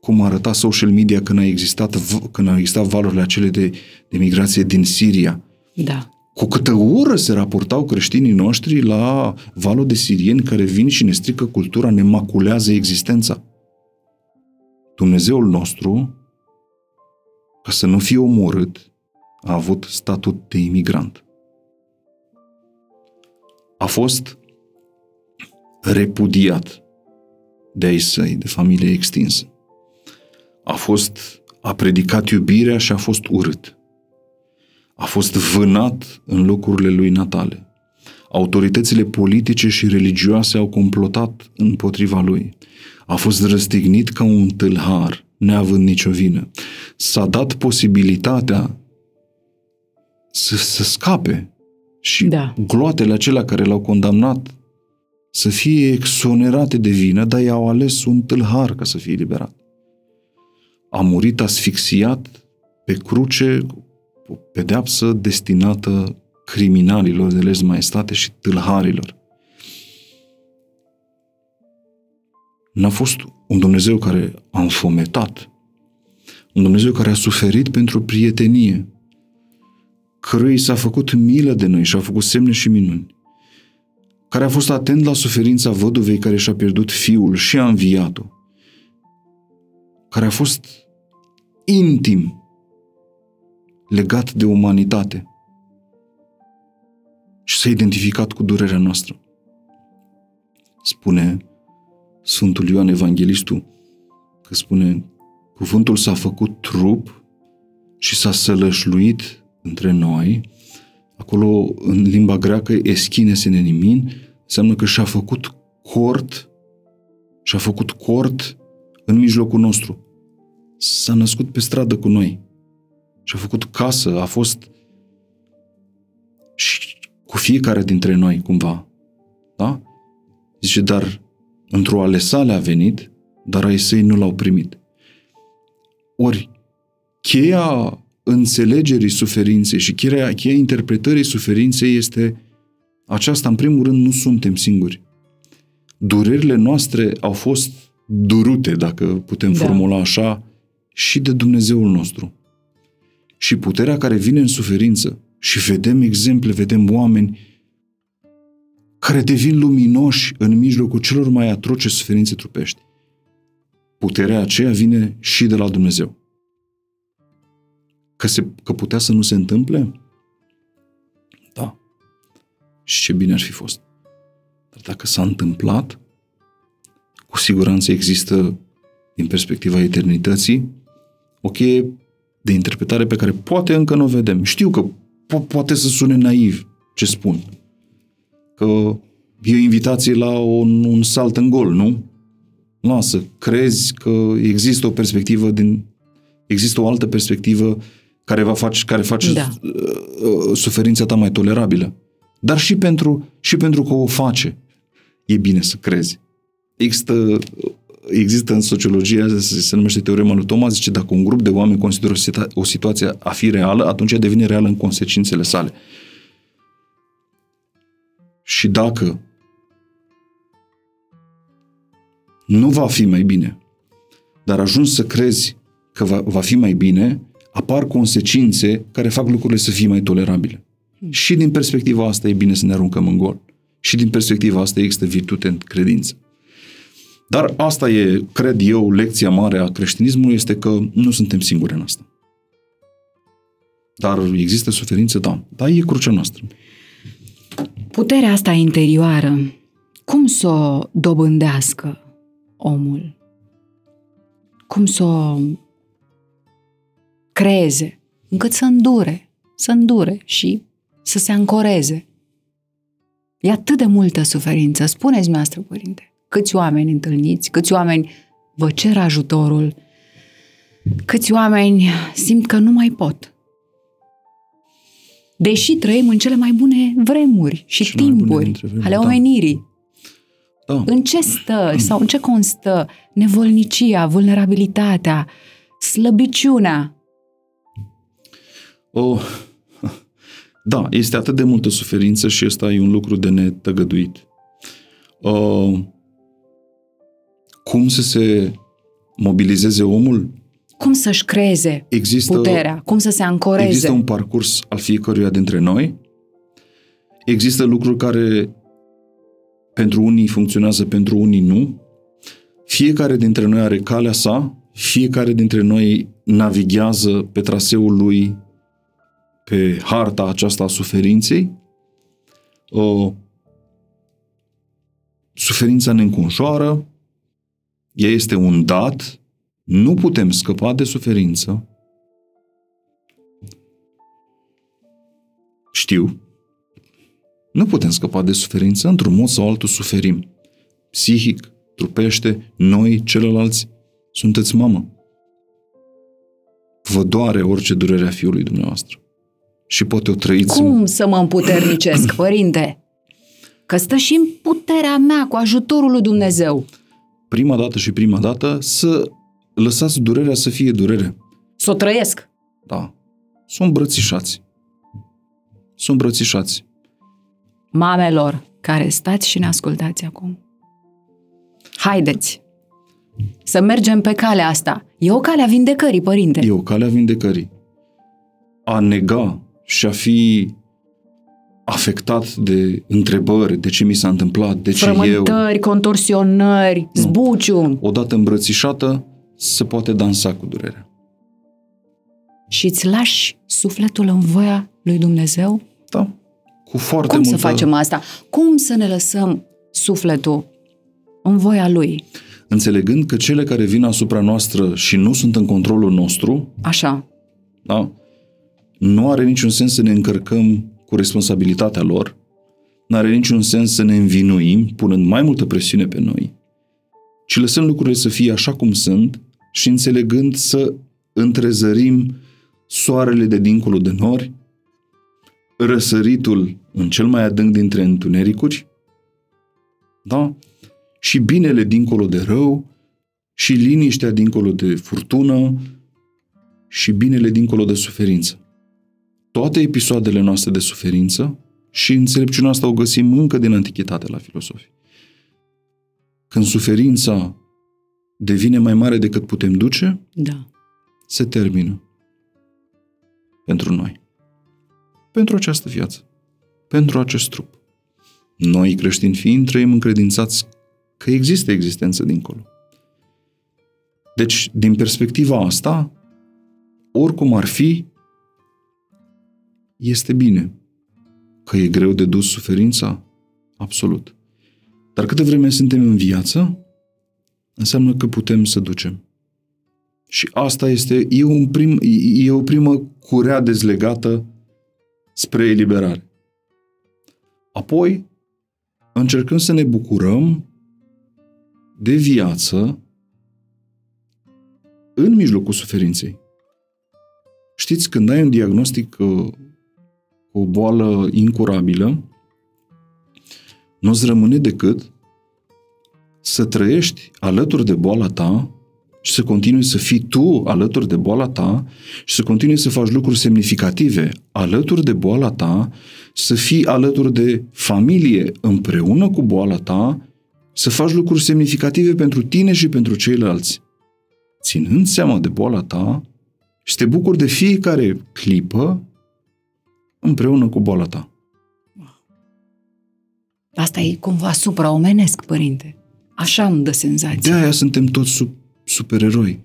cum arăta social media când a existat, când au existat valurile acele de, de migrație din Siria. Da. Cu câtă ură se raportau creștinii noștri la valul de sirieni care vin și ne strică cultura, ne maculează existența. Dumnezeul nostru, ca să nu fie omorât, a avut statut de imigrant. A fost repudiat de ai săi, de familie extinsă. A fost, a predicat iubirea și a fost urât. A fost vânat în locurile lui natale. Autoritățile politice și religioase au complotat împotriva lui. A fost răstignit ca un tâlhar, neavând nicio vină. S-a dat posibilitatea să, să scape și da. gloatele acelea care l-au condamnat să fie exonerate de vină, dar i-au ales un tâlhar ca să fie liberat. A murit asfixiat pe cruce o pedeapsă destinată criminalilor de lez maestate și tâlharilor. N-a fost un Dumnezeu care a înfometat, un Dumnezeu care a suferit pentru prietenie, cărui s-a făcut milă de noi și a făcut semne și minuni care a fost atent la suferința văduvei care și-a pierdut fiul și a înviat-o, care a fost intim legat de umanitate și s-a identificat cu durerea noastră. Spune Sfântul Ioan Evanghelistul că spune cuvântul s-a făcut trup și s-a sălășluit între noi Acolo, în limba greacă, eschine senenimin, înseamnă că și-a făcut cort, și-a făcut cort în mijlocul nostru. S-a născut pe stradă cu noi. Și-a făcut casă, a fost și cu fiecare dintre noi, cumva. Da? Zice, dar într-o ale sale a venit, dar ai săi nu l-au primit. Ori, cheia înțelegerii suferinței și cheia, cheia interpretării suferinței este aceasta, în primul rând, nu suntem singuri. Durerile noastre au fost durute, dacă putem da. formula așa, și de Dumnezeul nostru. Și puterea care vine în suferință, și vedem exemple, vedem oameni care devin luminoși în mijlocul celor mai atroce suferințe trupești. Puterea aceea vine și de la Dumnezeu. Că, se, că putea să nu se întâmple? Da. Și ce bine ar fi fost. Dar dacă s-a întâmplat, cu siguranță există, din perspectiva eternității, o cheie de interpretare pe care poate încă nu o vedem. Știu că po- poate să sune naiv ce spun. Că e o invitație la un, un salt în gol, nu? Lasă, crezi că există o perspectivă din... Există o altă perspectivă care, va face, care face da. Uh, uh, suferința ta mai tolerabilă. Dar și pentru, și pentru că o face, e bine să crezi. Există, există în sociologie, se, se numește teorema lui Thomas, zice dacă un grup de oameni consideră o, situa- o situație a fi reală, atunci devine reală în consecințele sale. Și dacă nu va fi mai bine, dar ajungi să crezi că va, va fi mai bine, apar consecințe care fac lucrurile să fie mai tolerabile. Hmm. Și din perspectiva asta e bine să ne aruncăm în gol. Și din perspectiva asta există virtute în credință. Dar asta e, cred eu, lecția mare a creștinismului, este că nu suntem singuri în asta. Dar există suferință, da. Dar e crucea noastră. Puterea asta interioară, cum să o dobândească omul? Cum să o creeze, încât să îndure, să îndure și să se ancoreze. E atât de multă suferință. Spuneți noastră, părinte, câți oameni întâlniți, câți oameni vă cer ajutorul, câți oameni simt că nu mai pot. Deși trăim în cele mai bune vremuri și cele timpuri ale omenirii. Da. În ce stă sau în ce constă nevolnicia, vulnerabilitatea, slăbiciunea? O, [laughs] da, este atât de multă suferință și ăsta e un lucru de netăgăduit. O, cum să se mobilizeze omul? Cum să-și creeze Există, puterea? Cum să se ancoreze? există un parcurs al fiecăruia dintre noi. Există lucruri care pentru unii funcționează, pentru unii nu. Fiecare dintre noi are calea sa, fiecare dintre noi navighează pe traseul lui pe harta aceasta a suferinței. O, suferința ne înconjoară, ea este un dat, nu putem scăpa de suferință. Știu, nu putem scăpa de suferință, într-un mod sau altul suferim. Psihic, trupește, noi, celălalți, sunteți mamă. Vă doare orice durere a fiului dumneavoastră. Și poate o trăiți... Cum să mă împuternicesc, [clears throat] părinte? Că stă și în puterea mea, cu ajutorul lui Dumnezeu. Prima dată și prima dată să lăsați durerea să fie durere. Să o trăiesc. Da. Sunt îmbrățișați. Sunt îmbrățișați. Mamelor care stați și ne ascultați acum. Haideți să mergem pe calea asta. E o cale a vindecării, părinte. E o cale a vindecării. A nega și a fi afectat de întrebări, de ce mi s-a întâmplat, de ce eu, Frământări, contorsionări, zbuciu. odată îmbrățișată, se poate dansa cu durerea. Și îți lași sufletul în voia lui Dumnezeu? Da? Cu foarte Cum multă... să facem asta? Cum să ne lăsăm sufletul în voia lui? Înțelegând că cele care vin asupra noastră și nu sunt în controlul nostru, Așa. da? Nu are niciun sens să ne încărcăm cu responsabilitatea lor, nu are niciun sens să ne învinuim, punând mai multă presiune pe noi, ci lăsăm lucrurile să fie așa cum sunt și înțelegând să întrezărim soarele de dincolo de nori, răsăritul în cel mai adânc dintre întunericuri, da? și binele dincolo de rău, și liniștea dincolo de furtună, și binele dincolo de suferință. Toate episoadele noastre de suferință și înțelepciunea asta o găsim încă din antichitate la filosofii. Când suferința devine mai mare decât putem duce, Da. se termină. Pentru noi. Pentru această viață. Pentru acest trup. Noi, creștini fiind, trăim încredințați că există existență dincolo. Deci, din perspectiva asta, oricum ar fi, este bine. Că e greu de dus suferința? Absolut. Dar câte vreme suntem în viață, înseamnă că putem să ducem. Și asta este, e, un prim, e o primă curea dezlegată spre eliberare. Apoi, încercăm să ne bucurăm de viață în mijlocul suferinței. Știți, când ai un diagnostic uh, cu o boală incurabilă, nu-ți rămâne decât să trăiești alături de boala ta și să continui să fii tu alături de boala ta și să continui să faci lucruri semnificative alături de boala ta, să fii alături de familie împreună cu boala ta, să faci lucruri semnificative pentru tine și pentru ceilalți. Ținând seama de boala ta și te bucuri de fiecare clipă împreună cu boala ta. Asta e cumva supraomenesc, părinte. Așa îmi dă senzația. De aia suntem toți sub, supereroi.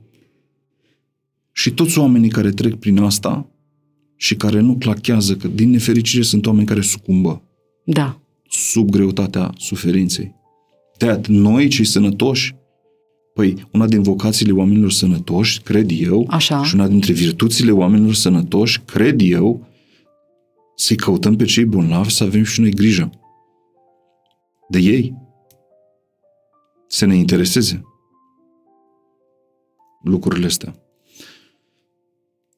Și toți oamenii care trec prin asta și care nu clachează, că din nefericire sunt oameni care sucumbă Da. sub greutatea suferinței. de aia, noi, cei sănătoși, păi, una din vocațiile oamenilor sănătoși, cred eu, Așa. și una dintre virtuțile oamenilor sănătoși, cred eu, să-i căutăm pe cei bolnavi, să avem și noi grijă de ei. Să ne intereseze lucrurile astea.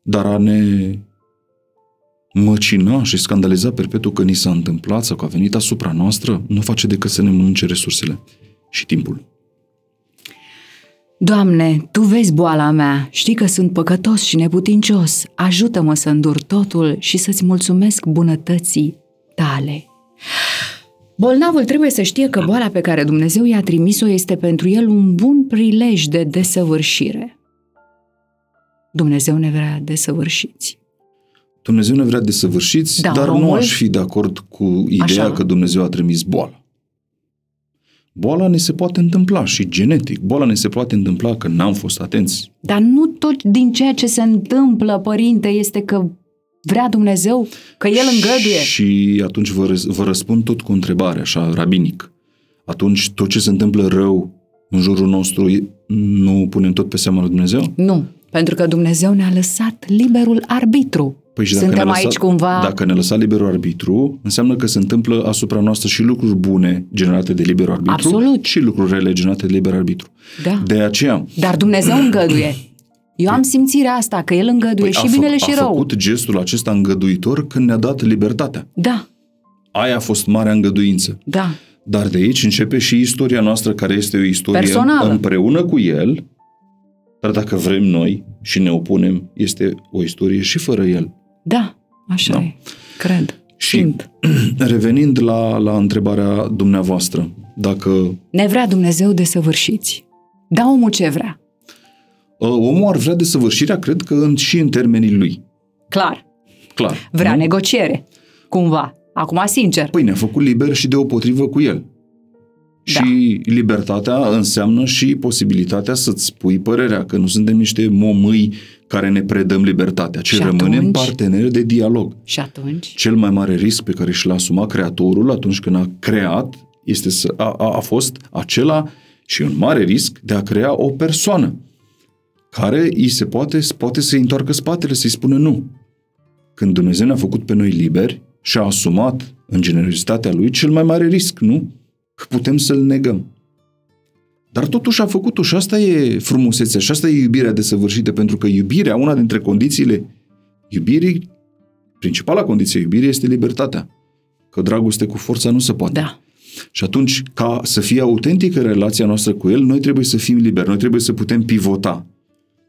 Dar a ne măcina și scandaliza perpetu că ni s-a întâmplat sau că a venit asupra noastră, nu face decât să ne mănânce resursele. și timpul. Doamne, Tu vezi boala mea, știi că sunt păcătos și neputincios, ajută-mă să îndur totul și să-ți mulțumesc bunătății Tale. Bolnavul trebuie să știe că boala pe care Dumnezeu i-a trimis-o este pentru el un bun prilej de desăvârșire. Dumnezeu ne vrea desăvârșiți. Dumnezeu ne vrea desăvârșiți, Da, dar nu omul- aș fi de acord cu ideea Așa. că Dumnezeu a trimis boala. Boala ne se poate întâmpla și genetic. Boala ne se poate întâmpla că n-am fost atenți. Dar nu tot din ceea ce se întâmplă, părinte, este că vrea Dumnezeu, că El îngăduie. Și atunci vă, răs- vă răspund tot cu o întrebare, așa, rabinic. Atunci tot ce se întâmplă rău în jurul nostru e- nu punem tot pe seama lui Dumnezeu? Nu, pentru că Dumnezeu ne-a lăsat liberul arbitru. Păi și dacă Suntem ne-a lăsat, aici cumva... Dacă ne lăsa liberul arbitru, înseamnă că se întâmplă asupra noastră și lucruri bune generate de liberul arbitru Absolut. și lucruri rele generate de liber arbitru. Da. De aceea, Dar Dumnezeu îngăduie. Eu am simțirea asta, că El îngăduie și Păi a, binele fă- și a rău. făcut gestul acesta îngăduitor când ne-a dat libertatea. Da, Aia a fost marea îngăduință. da. Dar de aici începe și istoria noastră, care este o istorie Personală. împreună cu el, dar dacă vrem noi și ne opunem, este o istorie și fără el. Da, așa Da. e. Cred. Și Simt. [clears throat] revenind la, la întrebarea dumneavoastră, dacă Ne vrea Dumnezeu desăvârșiți. Da omul ce vrea. uh, omul ar vrea desăvârșirea, cred că în, și în termenii lui. Clar. Clar. Vrea nu? negociere. Cumva. Acum, sincer. Păi ne-a făcut liber și deopotrivă cu el. Da. Și libertatea înseamnă și posibilitatea să-ți spui părerea, că nu suntem niște momâi care ne predăm libertatea, ci Și rămânem atunci? parteneri de dialog. Și atunci? Cel mai mare risc pe care și l-a asumat creatorul atunci când a creat este să, a, a, a fost acela și un mare risc de a crea o persoană care îi se poate, poate să-i întoarcă spatele, să-i spună nu. Când Dumnezeu ne-a făcut pe noi liberi și a asumat în generozitatea Lui cel mai mare risc, nu? Că putem să-L negăm. Dar totuși a făcut-o și asta e frumusețea și asta e iubirea desăvârșită, pentru că iubirea, una dintre condițiile iubirii, principala condiție a iubirii este libertatea. Că dragoste cu forța nu se poate. Da. Și atunci, ca să fie autentică relația noastră cu El, noi trebuie să fim liberi, noi trebuie să putem pivota.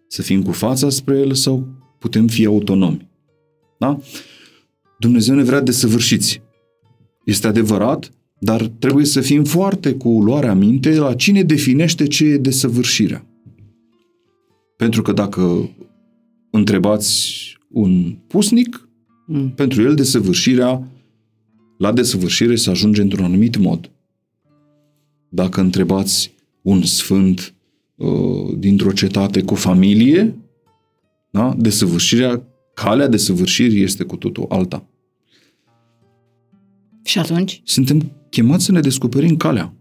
Să fim cu fața spre El sau putem fi autonomi. Da? Dumnezeu ne vrea desăvârșiți. Este adevărat, dar trebuie să fim foarte cu luarea minte la cine definește ce e desăvârșirea. Pentru că dacă întrebați un pusnic, Mm. pentru el desăvârșirea, la desăvârșire se ajunge într-un anumit mod. Dacă întrebați un sfânt uh, dintr-o cetate cu familie, da? desăvârșirea, calea desăvârșirii este cu totul alta. Și atunci? Suntem chemați să ne descoperim calea.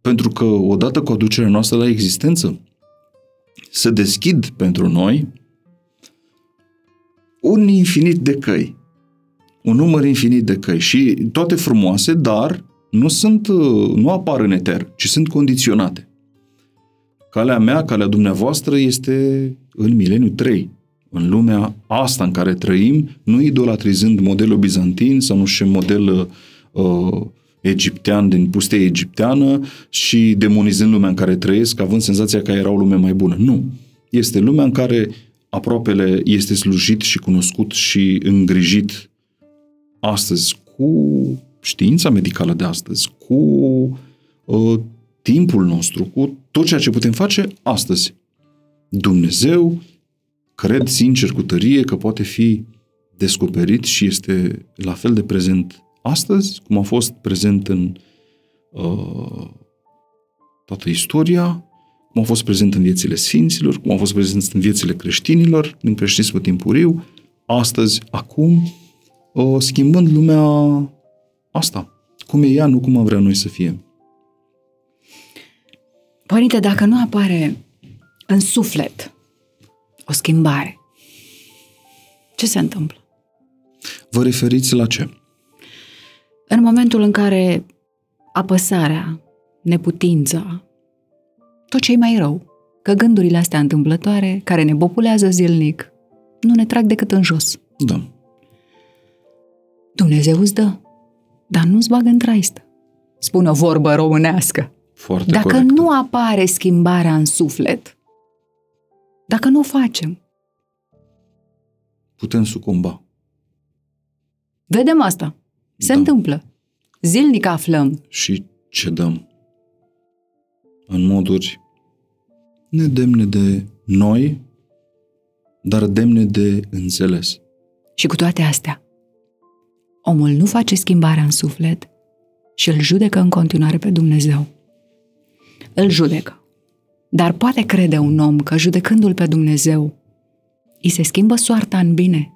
Pentru că odată cu aducerea noastră la existență, se deschid pentru noi un infinit de căi. Un număr infinit de căi și toate frumoase, dar nu sunt, uh, nu apar în eter, ci sunt condiționate. Calea mea, calea dumneavoastră este în mileniul 3, în lumea asta în care trăim, nu idolatrizând modelul bizantin sau nu știu ce model uh, egiptean din pustie egipteană și demonizând lumea în care trăiesc, având senzația că era o lume mai bună. Nu. Este lumea în care aproapele este slujit și cunoscut și îngrijit astăzi cu știința medicală de astăzi, cu uh, timpul nostru, cu tot ceea ce putem face astăzi. Dumnezeu, cred sincer cu tărie că poate fi descoperit și este la fel de prezent astăzi, cum a fost prezent în uh, toată istoria, cum a fost prezent în viețile sfinților, cum a fost prezent în viețile creștinilor, din creștinismul timpuriu, astăzi, acum, uh, schimbând lumea asta. Cum e ea, nu cum am vrea noi să fie. Părinte, dacă nu apare în suflet o schimbare, ce se întâmplă? Vă referiți la ce? În momentul în care apăsarea, neputința, tot ce e mai rău, că gândurile astea întâmplătoare, care ne populează zilnic, nu ne trag decât în jos. Da. Dumnezeu îți dă, dar nu-ți bagă în traistă. Spune o vorbă românească. Foarte Dacă corectă. nu apare schimbarea în suflet, dacă nu o facem, Putem sucumba. vedem asta. Se Da. întâmplă. Zilnic aflăm. și cedăm în moduri nedemne de noi, dar demne de înțeles. Și cu toate astea, omul nu face schimbarea în suflet și îl judecă în continuare pe Dumnezeu. Îl judecă. Dar poate crede un om că judecându-l pe Dumnezeu, îi se schimbă soarta în bine.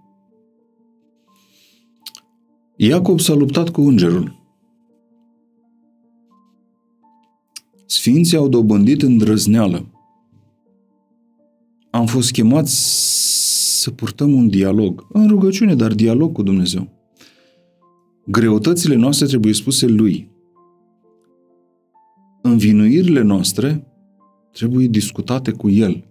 Iacob s-a luptat cu îngerul. Sfinții au dobândit îndrăzneală. Am fost chemați să purtăm un dialog, în rugăciune, dar dialog cu Dumnezeu. Greutățile noastre trebuie spuse Lui. Învinuirile noastre trebuie discutate cu El.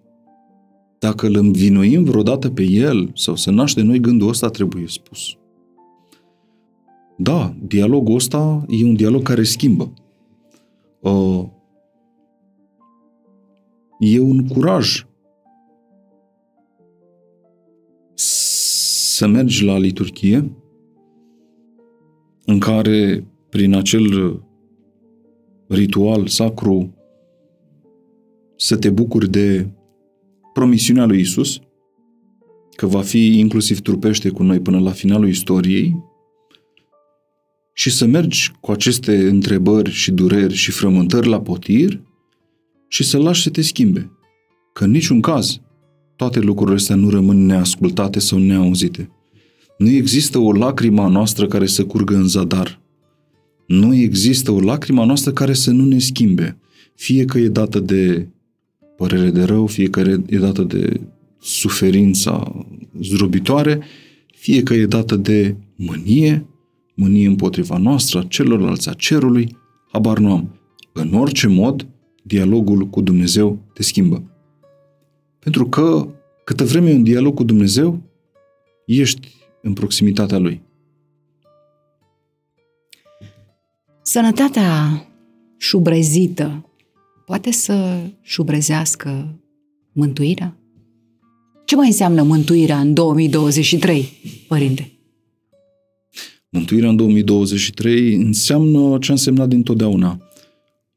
Dacă îl învinuim vreodată pe El sau să naște noi gândul ăsta, trebuie spus. Da, dialogul ăsta e un dialog care schimbă. Uh, e un curaj să mergi la liturghie în care prin acel ritual sacru să te bucuri de promisiunea lui Isus, că va fi inclusiv trupește cu noi până la finalul istoriei, și să mergi cu aceste întrebări și dureri și frământări la potir și să lași să te schimbe. Că în niciun caz toate lucrurile astea nu rămân neascultate sau neauzite. Nu există o lacrimă a noastră care să curgă în zadar. Nu există o lacrimă a noastră care să nu ne schimbe. Fie că e dată de părere de rău, fie că e dată de suferința zdrobitoare, fie că e dată de mânie, mânie împotriva noastră, a celorlalți, a cerului, habar nu am. În orice mod, dialogul cu Dumnezeu te schimbă. Pentru că câtă vreme e un dialog cu Dumnezeu, ești în proximitatea Lui. Sănătatea șubrezită poate să șubrezească mântuirea? Ce mai înseamnă mântuirea în 2023, părinte? Mântuirea în 2023 înseamnă ce a însemnat dintotdeauna.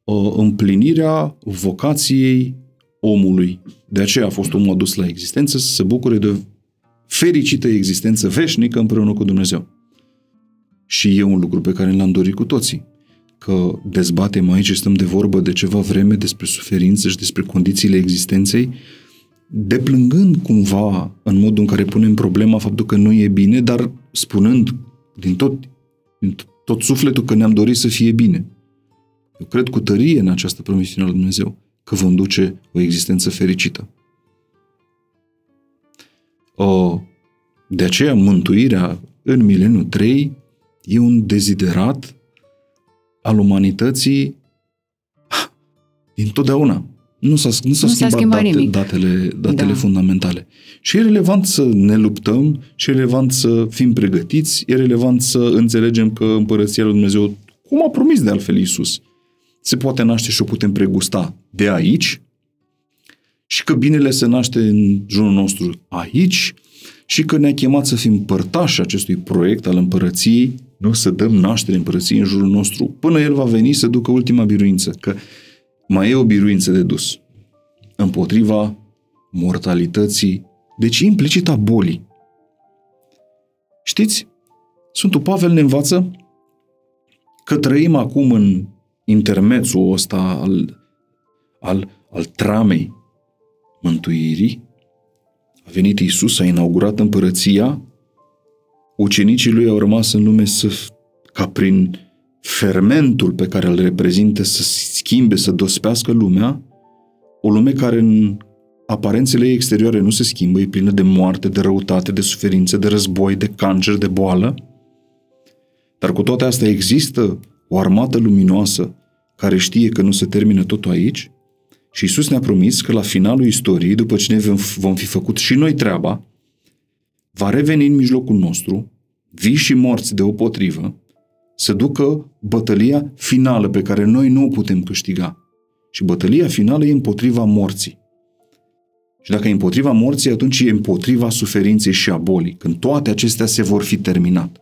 O împlinirea vocației omului. De aceea a fost omul adus la existență să se bucure de o fericită existență veșnică împreună cu Dumnezeu. Și e un lucru pe care l-am dorit cu toții. Că dezbatem aici, stăm de vorbă de ceva vreme despre suferință și despre condițiile existenței, deplângând cumva în modul în care punem problema faptul că nu e bine, dar spunând din tot, din tot sufletul că ne-am dorit să fie bine. Eu cred cu tărie în această promisiune a lui Dumnezeu că vom duce o existență fericită. O, de aceea, mântuirea în mileniul 3 e un deziderat al umanității din totdeauna. Nu s-a, nu s-a Nu s-a schimbat, schimbat date, nimic. datele, datele Da. fundamentale. Și e relevant să ne luptăm, și e relevant să fim pregătiți, e relevant să înțelegem că împărăția lui Dumnezeu, cum a promis de altfel Iisus, se poate naște și o putem pregusta de aici și că binele se naște în jurul nostru aici și că ne-a chemat să fim părtași acestui proiect al împărăției, nu să dăm naștere împărăției în jurul nostru, până El va veni să ducă ultima biruință, că mai e o biruință de dus împotriva mortalității, deci implicit a bolii. Știți, Sfântul Pavel ne învață că trăim acum în intermețul ăsta al, al, al tramei mântuirii. A venit Isus, a inaugurat împărăția, ucenicii lui au rămas în lume să, ca prin fermentul pe care îl reprezintă să schimbe, să dospească lumea, o lume care în aparențele ei exterioare nu se schimbă, e plină de moarte, de răutate, de suferințe, de război, de cancer, de boală. Dar cu toate astea există o armată luminoasă care știe că nu se termină totul aici și Isus ne-a promis că la finalul istoriei, după ce ne vom- vom fi făcut și noi treaba, va reveni în mijlocul nostru, vii și morți deopotrivă, să ducă bătălia finală pe care noi nu o putem câștiga. Și bătălia finală e împotriva morții. Și dacă e împotriva morții, atunci e împotriva suferinței și a bolii, când toate acestea se vor fi terminat.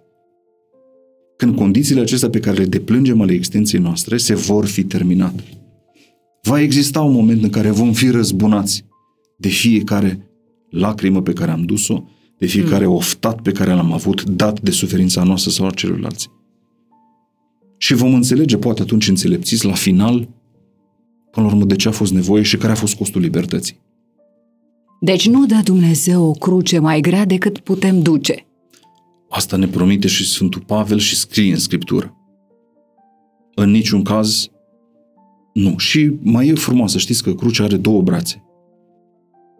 Când condițiile acestea pe care le deplângem ale existenței noastre se vor fi terminat. Va exista un moment în care vom fi răzbunați de fiecare lacrimă pe care am dus-o, de fiecare mm. oftat pe care l-am avut, dat de suferința noastră sau a celorlalți. Și vom înțelege, poate atunci înțelepțiți, la final, până la urmă, de ce a fost nevoie și care a fost costul libertății. Deci nu dă Dumnezeu o cruce mai grea decât putem duce. Asta ne promite și Sfântul Pavel și scrie în Scriptură. În niciun caz, nu. Și mai e frumos să știți că crucea are două brațe.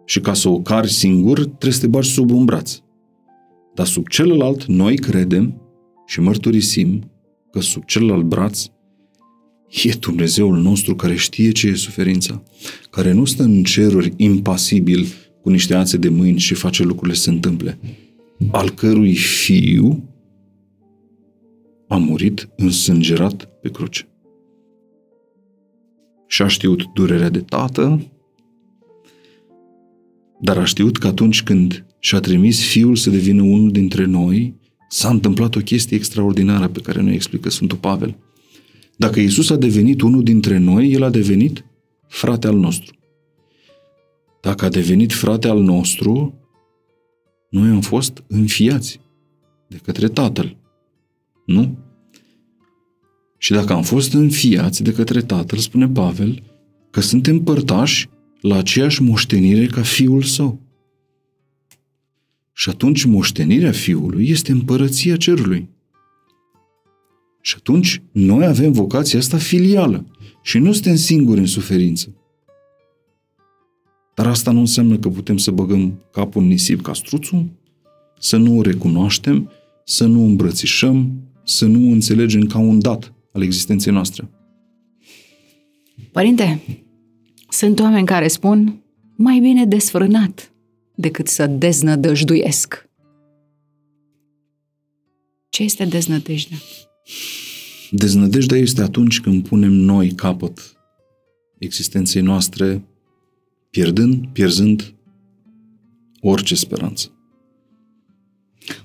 Și ca să o cari singur, trebuie să te bagi sub un braț. Dar sub celălalt, noi credem și mărturisim că sub celălalt braț e Dumnezeul nostru care știe ce e suferința, care nu stă în ceruri impasibil cu niște ațe de mâini și face lucrurile să se întâmple, al cărui fiu a murit însângerat pe cruce. Și a știut durerea de tată, dar a știut că atunci când și-a trimis fiul să devină unul dintre noi, s-a întâmplat o chestie extraordinară pe care ne explică Sfântul Pavel. Dacă Isus a devenit unul dintre noi, El a devenit frate al nostru. Dacă a devenit frate al nostru, noi am fost înfiați de către Tatăl. Nu? Și dacă am fost înfiați de către Tatăl, spune Pavel, că suntem părtași la aceeași moștenire ca fiul său. Și atunci moștenirea fiului este împărăția cerului. Și atunci noi avem vocația asta filială și nu suntem singuri în suferință. Dar asta nu înseamnă că putem să băgăm capul în nisip ca struțul, să nu o recunoaștem, să nu o îmbrățișăm, să nu o înțelegem ca un dat al existenței noastre. Părinte, sunt oameni care spun mai bine desfrânat decât să deznădăjduiesc. Ce este deznădejdea? Deznădejdea este atunci când punem noi capăt existenței noastre, pierdând, pierzând orice speranță.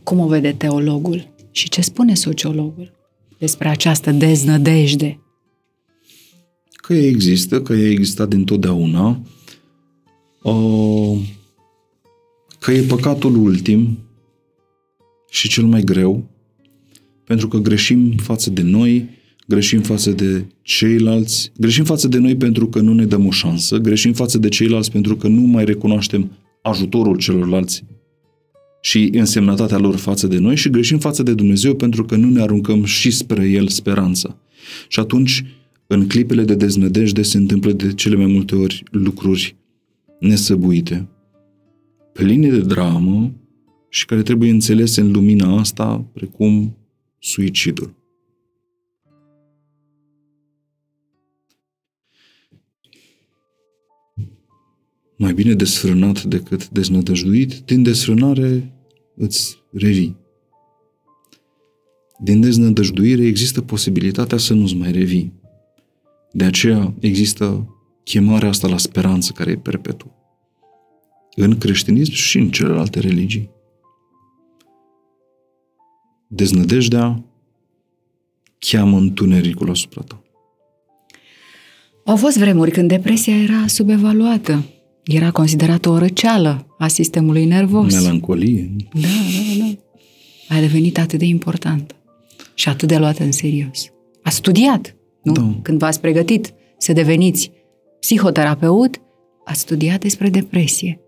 Cum o vede teologul și ce spune sociologul despre această deznădejde? Că ea există, că ea existat dintotdeauna, că e păcatul ultim și cel mai greu, pentru că greșim față de noi, greșim față de ceilalți, greșim față de noi pentru că nu ne dăm o șansă, greșim față de ceilalți pentru că nu mai recunoaștem ajutorul celorlalți și însemnătatea lor față de noi și greșim față de Dumnezeu pentru că nu ne aruncăm și spre El speranța. Și atunci, în clipele de deznădejde se întâmplă de cele mai multe ori lucruri nesăbuite, pline de dramă și care trebuie înțelese în lumina asta, precum suicidul. Mai bine desfrânat decât deznădăjduit, din desfrânare îți revii. Din deznădăjduire există posibilitatea să nu-ți mai revii. De aceea există chemarea asta la speranță care e perpetuă. În creștinism și în celelalte religii. Deznădejdea cheamă întunericul asupra ta. Au fost vremuri când depresia era subevaluată. Era considerată o răceală a sistemului nervos. Melancolie. Da, da, da. A devenit atât de important și atât de luată în serios. A studiat, nu? Da. Când v-ați pregătit să deveniți psihoterapeut, a studiat despre depresie.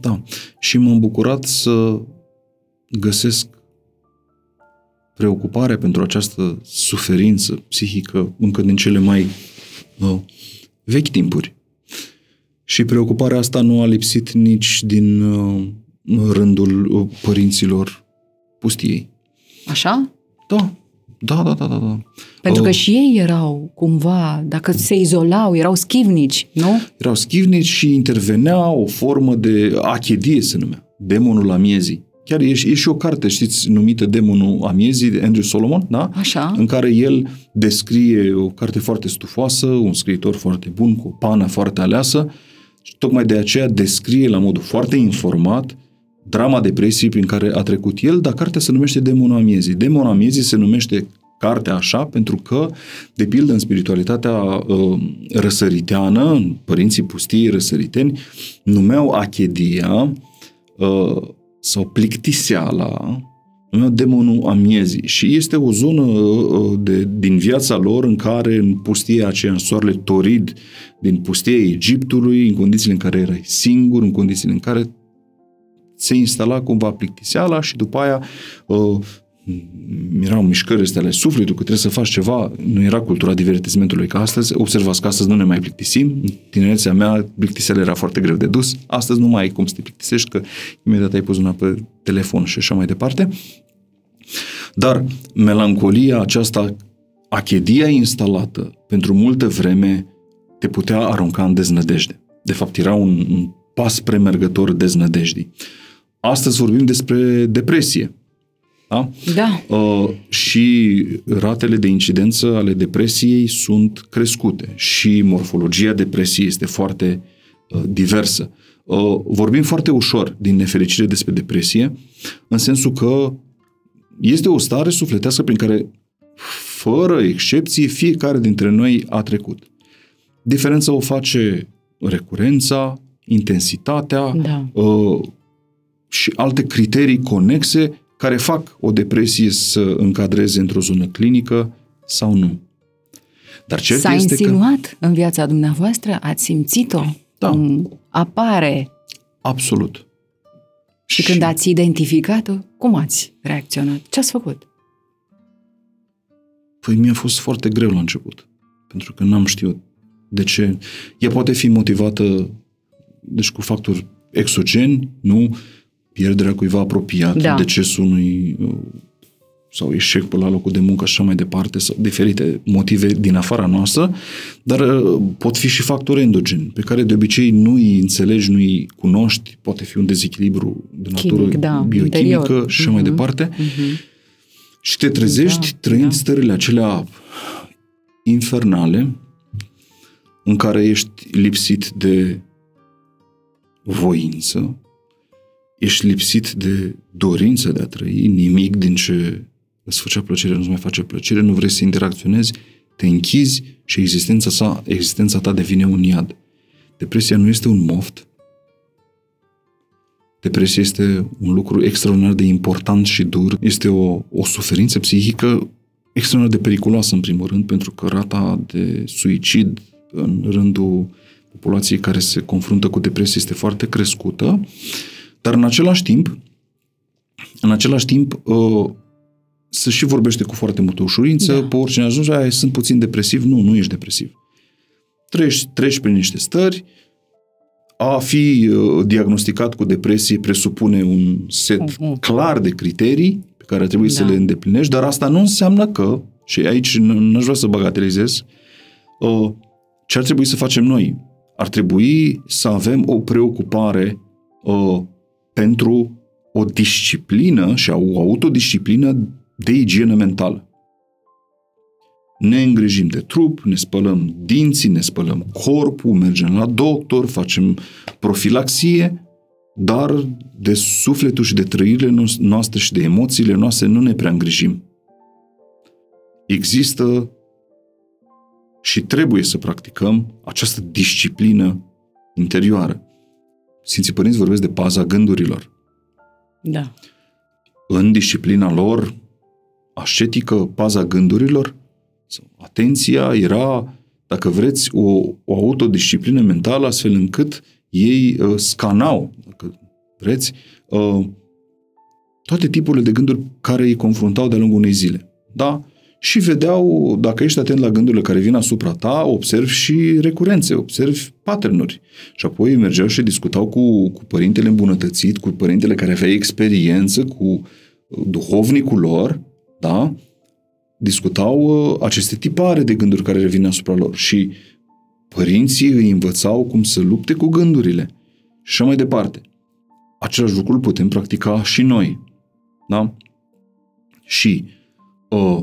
Da. Și m-am bucurat să găsesc preocuparea pentru această suferință psihică încă din cele mai uh, vechi timpuri. Și preocuparea asta nu a lipsit nici din uh, rândul uh, părinților pustiei. Așa? Da. Da, da, da, da. da. Pentru că uh, și ei erau cumva, dacă se izolau, erau schivnici, nu? Erau schivnici și intervenea o formă de achedie, se numea, demonul la miezii. Chiar e, și- e și o carte, știți, numită Demonul Amiezii, de Andrew Solomon, da? Așa. În care el descrie o carte foarte stufoasă, un scriitor foarte bun, cu o pană foarte aleasă, și tocmai de aceea descrie la modul foarte informat drama depresiei prin care a trecut el, dar cartea se numește Demonul Amiezii. Demonul Amiezii se numește cartea așa pentru că, de pildă, în spiritualitatea uh, răsăriteană, în părinții pustiei răsăriteni, numeau achedia uh, sau plictiseala, numeau demonul amiezii. Și este o zonă uh, de, din viața lor în care, în pustia aceea, în soarele torid, din pustia Egiptului, în condițiile în care erai singur, în condițiile în care se instala cumva plictiseala și după aia uh, erau mișcări astea ale sufletului, că trebuie să faci ceva, nu era cultura divertismentului ca astăzi. Observați că astăzi nu ne mai plictisim. În tinerețea mea, plictiseala era foarte greu de dus. Astăzi nu mai ai cum să te plictisești, că imediat ai pus una pe telefon și așa mai departe. Dar melancolia aceasta, achedia instalată pentru multă vreme, te putea arunca în deznădejde. De fapt, era un, un pas premergător deznădejdii. Astăzi vorbim despre depresie. Da? Da. Uh, și ratele de incidență ale depresiei sunt crescute și morfologia depresiei este foarte uh, diversă. Uh, vorbim foarte ușor din nefericire despre depresie, în sensul că este o stare sufletească prin care, fără excepție, fiecare dintre noi a trecut. Diferența o face recurența, intensitatea Da. Uh, și alte criterii conexe care fac o depresie să încadreze într-o zonă clinică sau nu. Dar cert S-a este că... insinuat în viața dumneavoastră? Ați simțit-o? Da. Cum apare? Absolut. Și când ați identificat-o, cum ați reacționat? Ce ați făcut? Păi mi-a fost foarte greu la început. Pentru că n-am știut de ce. Ea poate fi motivată deci cu factori exogeni, nu pierderea cuiva apropiat, Da. decesul unui uh, sau eșec pe la locul de muncă și așa mai departe, sau diferite motive din afara noastră, dar uh, pot fi și factori endogeni, pe care de obicei nu îi înțelegi, nu îi cunoști, poate fi un dezechilibru de natură Chimic, da, biochimică interior. și așa mai Mhm. departe. Mhm. Și te trezești Da, trăind da. stările acelea infernale în care ești lipsit de voință, ești lipsit de dorință de a trăi, nimic din ce îți făcea plăcere nu-ți mai face plăcere, nu vrei să interacționezi, te închizi și existența, sa, existența ta devine un iad. Depresia nu este un moft, Depresia este un lucru extraordinar de important și dur. Este o, o suferință psihică extraordinar de periculoasă, în primul rând, pentru că rata de suicid în rândul populației care se confruntă cu depresie este foarte crescută, dar în același timp, în același timp, uh, se și vorbește cu foarte multă ușurință, Da. pe oricine ajunge, "Ai, sunt puțin depresiv. Nu, nu ești depresiv. Treci, treci prin niște stări, a fi uh, diagnosticat cu depresie presupune un set Mhm. clar de criterii pe care ar trebui să Da. le îndeplinești, dar asta nu înseamnă că, și aici n- n-aș vrea să bagatelizez, uh, ce ar trebui să facem noi? Ar trebui să avem o preocupare uh, pentru o disciplină și o autodisciplină de igienă mentală. Ne îngrijim de trup, ne spălăm dinții, ne spălăm corpul, mergem la doctor, facem profilaxie, dar de sufletul și de trăirile nos- noastre și de emoțiile noastre nu ne prea îngrijim. Există și trebuie să practicăm această disciplină interioară. Sfinții Părinți vorbesc de paza gândurilor. Da. În disciplina lor ascetică, paza gândurilor, sau atenția era, dacă vreți, o, o autodisciplină mentală astfel încât ei uh, scanau, dacă vreți, uh, toate tipurile de gânduri care îi confruntau de-a lungul unei zile. Da? Și vedeau, dacă ești atent la gândurile care vin asupra ta, observi și recurențe, observi patternuri. Și apoi mergeau și discutau cu, cu părintele îmbunătățit, cu părintele care avea experiență, cu uh, duhovnicul lor, da? discutau uh, aceste tipare de gânduri care revin asupra lor și părinții îi învățau cum să lupte cu gândurile și așa mai departe. același lucru îl putem practica și noi. Da? Și uh,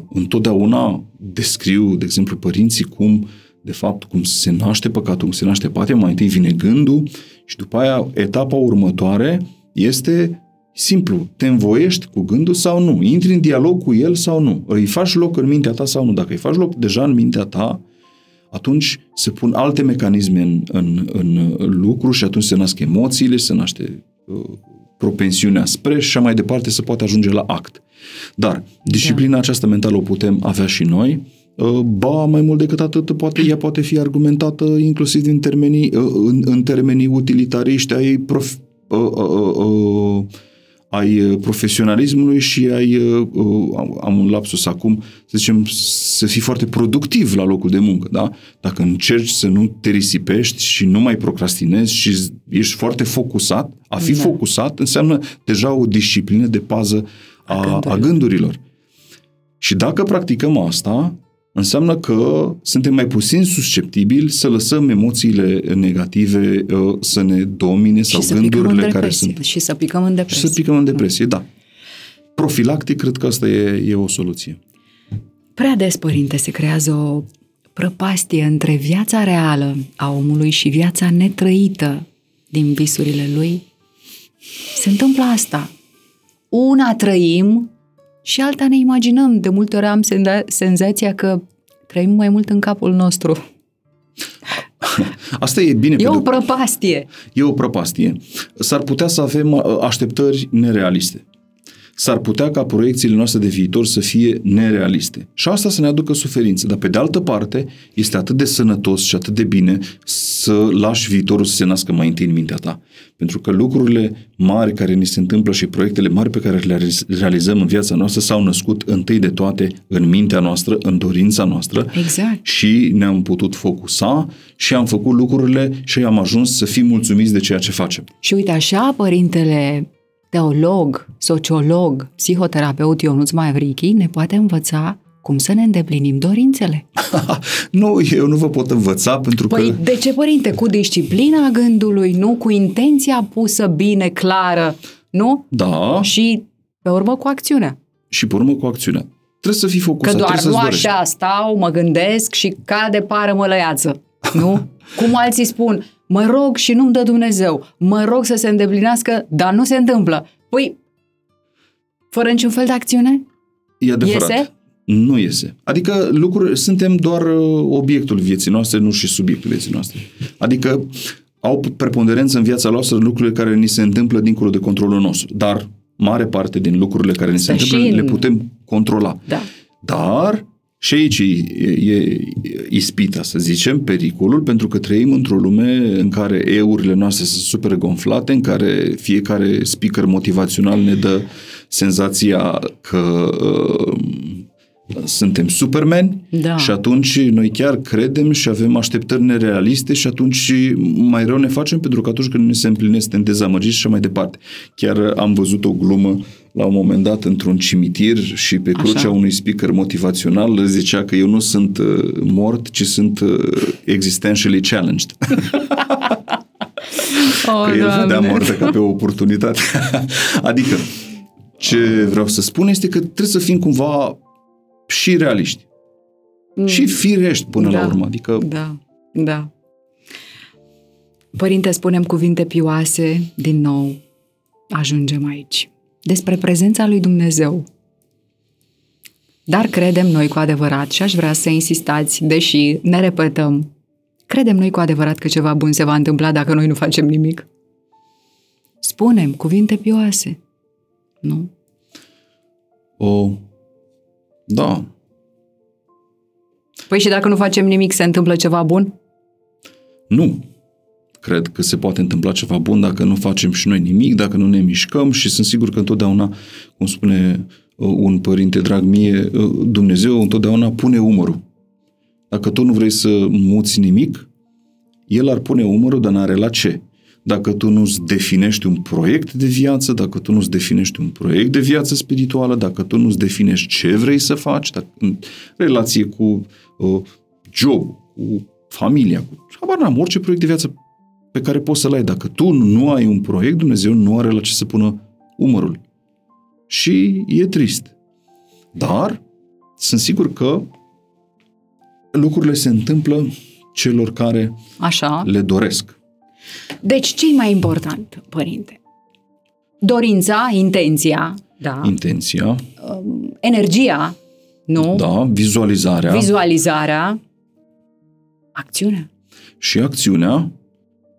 întotdeauna descriu, de exemplu, părinții cum, de fapt, cum se naște păcatul, cum se naște patia, mai întâi vine gândul și după aia etapa următoare este simplu, te învoiești cu gândul sau nu, intri în dialog cu el sau nu, îi faci loc în mintea ta sau nu. Dacă îi faci loc deja în mintea ta, atunci se pun alte mecanisme în, în, în lucru și atunci se nasc emoțiile, se naște uh, propensiunea spre și așa mai departe se poate ajunge la act. Dar disciplina da. aceasta mentală o putem avea și noi, uh, Ba, mai mult decât atât, poate, ea poate fi argumentată inclusiv în termenii, uh, în, în termenii utilitariști ai prof, uh, uh, uh, ai uh, profesionalismului și ai, uh, uh, am un lapsus acum, să zicem, să fii foarte productiv la locul de muncă, da? Dacă încerci să nu te risipești și nu mai procrastinezi și ești foarte focusat, a fi da. focusat înseamnă deja o disciplină de pază a, a, gândurilor. a gândurilor. Și dacă practicăm asta, înseamnă că suntem mai puțin susceptibili să lăsăm emoțiile negative uh, să ne domine sau și gândurile care sunt. Și să picăm în depresie. Și să picăm în depresie, da. Profilactic, cred că asta e, e o soluție. Prea des, părinte, se creează o prăpastie între viața reală a omului și viața netrăită din visurile lui. Se întâmplă asta. Una trăim și alta ne imaginăm. De multe ori am senzația că trăim mai mult în capul nostru. [laughs] Asta e bine. E o prăpastie. E o prăpastie. S-ar putea să avem uh, așteptări nerealiste s-ar putea ca proiecțiile noastre de viitor să fie nerealiste. Și asta să ne aducă suferință. Dar pe de altă parte, este atât de sănătos și atât de bine să lași viitorul să se nască mai întâi în mintea ta. Pentru că lucrurile mari care ni se întâmplă și proiectele mari pe care le realizăm în viața noastră s-au născut întâi de toate în mintea noastră, în dorința noastră. Exact. Și ne-am putut focusa și am făcut lucrurile și am ajuns să fim mulțumiți de ceea ce facem. Și uite așa, părintele teolog, sociolog, psihoterapeut Ionuț Mavrichi ne poate învăța cum să ne îndeplinim dorințele. [laughs] nu, eu nu vă pot învăța pentru păi, că... de ce, părinte? Cu disciplina gândului, nu? Cu intenția pusă bine, clară, nu? Da. Și pe urmă cu acțiunea. Și pe urmă cu acțiunea. Trebuie să fii focusat, Că doar nu așa stau, mă gândesc și cade pară mălăiață. Nu? [laughs] Cum alții spun, mă rog și nu-mi dă Dumnezeu, mă rog să se îndeplinească, dar nu se întâmplă. Păi, fără niciun fel de acțiune? E adevărat. Iese? Nu iese. Adică lucruri, suntem doar uh, obiectul vieții noastre, nu și subiectul vieții noastre. Adică au preponderență în viața noastră lucrurile care ni se întâmplă dincolo de controlul nostru. Dar mare parte din lucrurile care ni se întâmplă în... le putem controla. Da. Dar și aici e, e ispita, să zicem, pericolul, pentru că trăim într-o lume în care eurile noastre sunt super gonflate, în care fiecare speaker motivațional ne dă senzația că uh, suntem supermeni da. și atunci noi chiar credem și avem așteptări nerealiste și atunci mai rău ne facem pentru că atunci când ne se împlinesc suntem dezamăgiți și mai departe. Chiar am văzut o glumă la un moment dat într-un cimitir și pe crucea Așa. unui speaker motivațional zicea că eu nu sunt uh, mort, ci sunt uh, existentially challenged. [laughs] oh, că el vedea moartea ca pe o oportunitate. [laughs] adică, ce vreau să spun este că trebuie să fim cumva și realiști. Mm. Și firești până da, la urmă. Adică... Da, da. Părinte, spunem cuvinte pioase, din nou, ajungem aici. Despre prezența lui Dumnezeu. Dar credem noi cu adevărat, și aș vrea să insistați, deși ne repetăm, credem noi cu adevărat că ceva bun se va întâmpla dacă noi nu facem nimic? Spunem cuvinte pioase. Nu? O, da. Păi și dacă nu facem nimic, se întâmplă ceva bun? Nu. Cred că se poate întâmpla ceva bun dacă nu facem și noi nimic, dacă nu ne mișcăm și sunt sigur că întotdeauna, cum spune uh, un părinte drag mie, uh, Dumnezeu întotdeauna pune umărul. Dacă tu nu vrei să muți nimic, El ar pune umărul, dar n-are la ce dacă tu nu-ți definești un proiect de viață, dacă tu nu-ți definești un proiect de viață spirituală, dacă tu nu-ți definești ce vrei să faci, dacă, în relație cu uh, job, cu familia, cu habar n-am, orice proiect de viață pe care poți să-l ai. Dacă tu nu ai un proiect, Dumnezeu nu are la ce să pună umărul. Și e trist. Dar sunt sigur că lucrurile se întâmplă celor care Așa. le doresc. Deci, ce e mai important, părinte? Dorința, intenția, da, Intenția, energia, nu? da, vizualizarea Vizualizarea, acțiunea. și acțiunea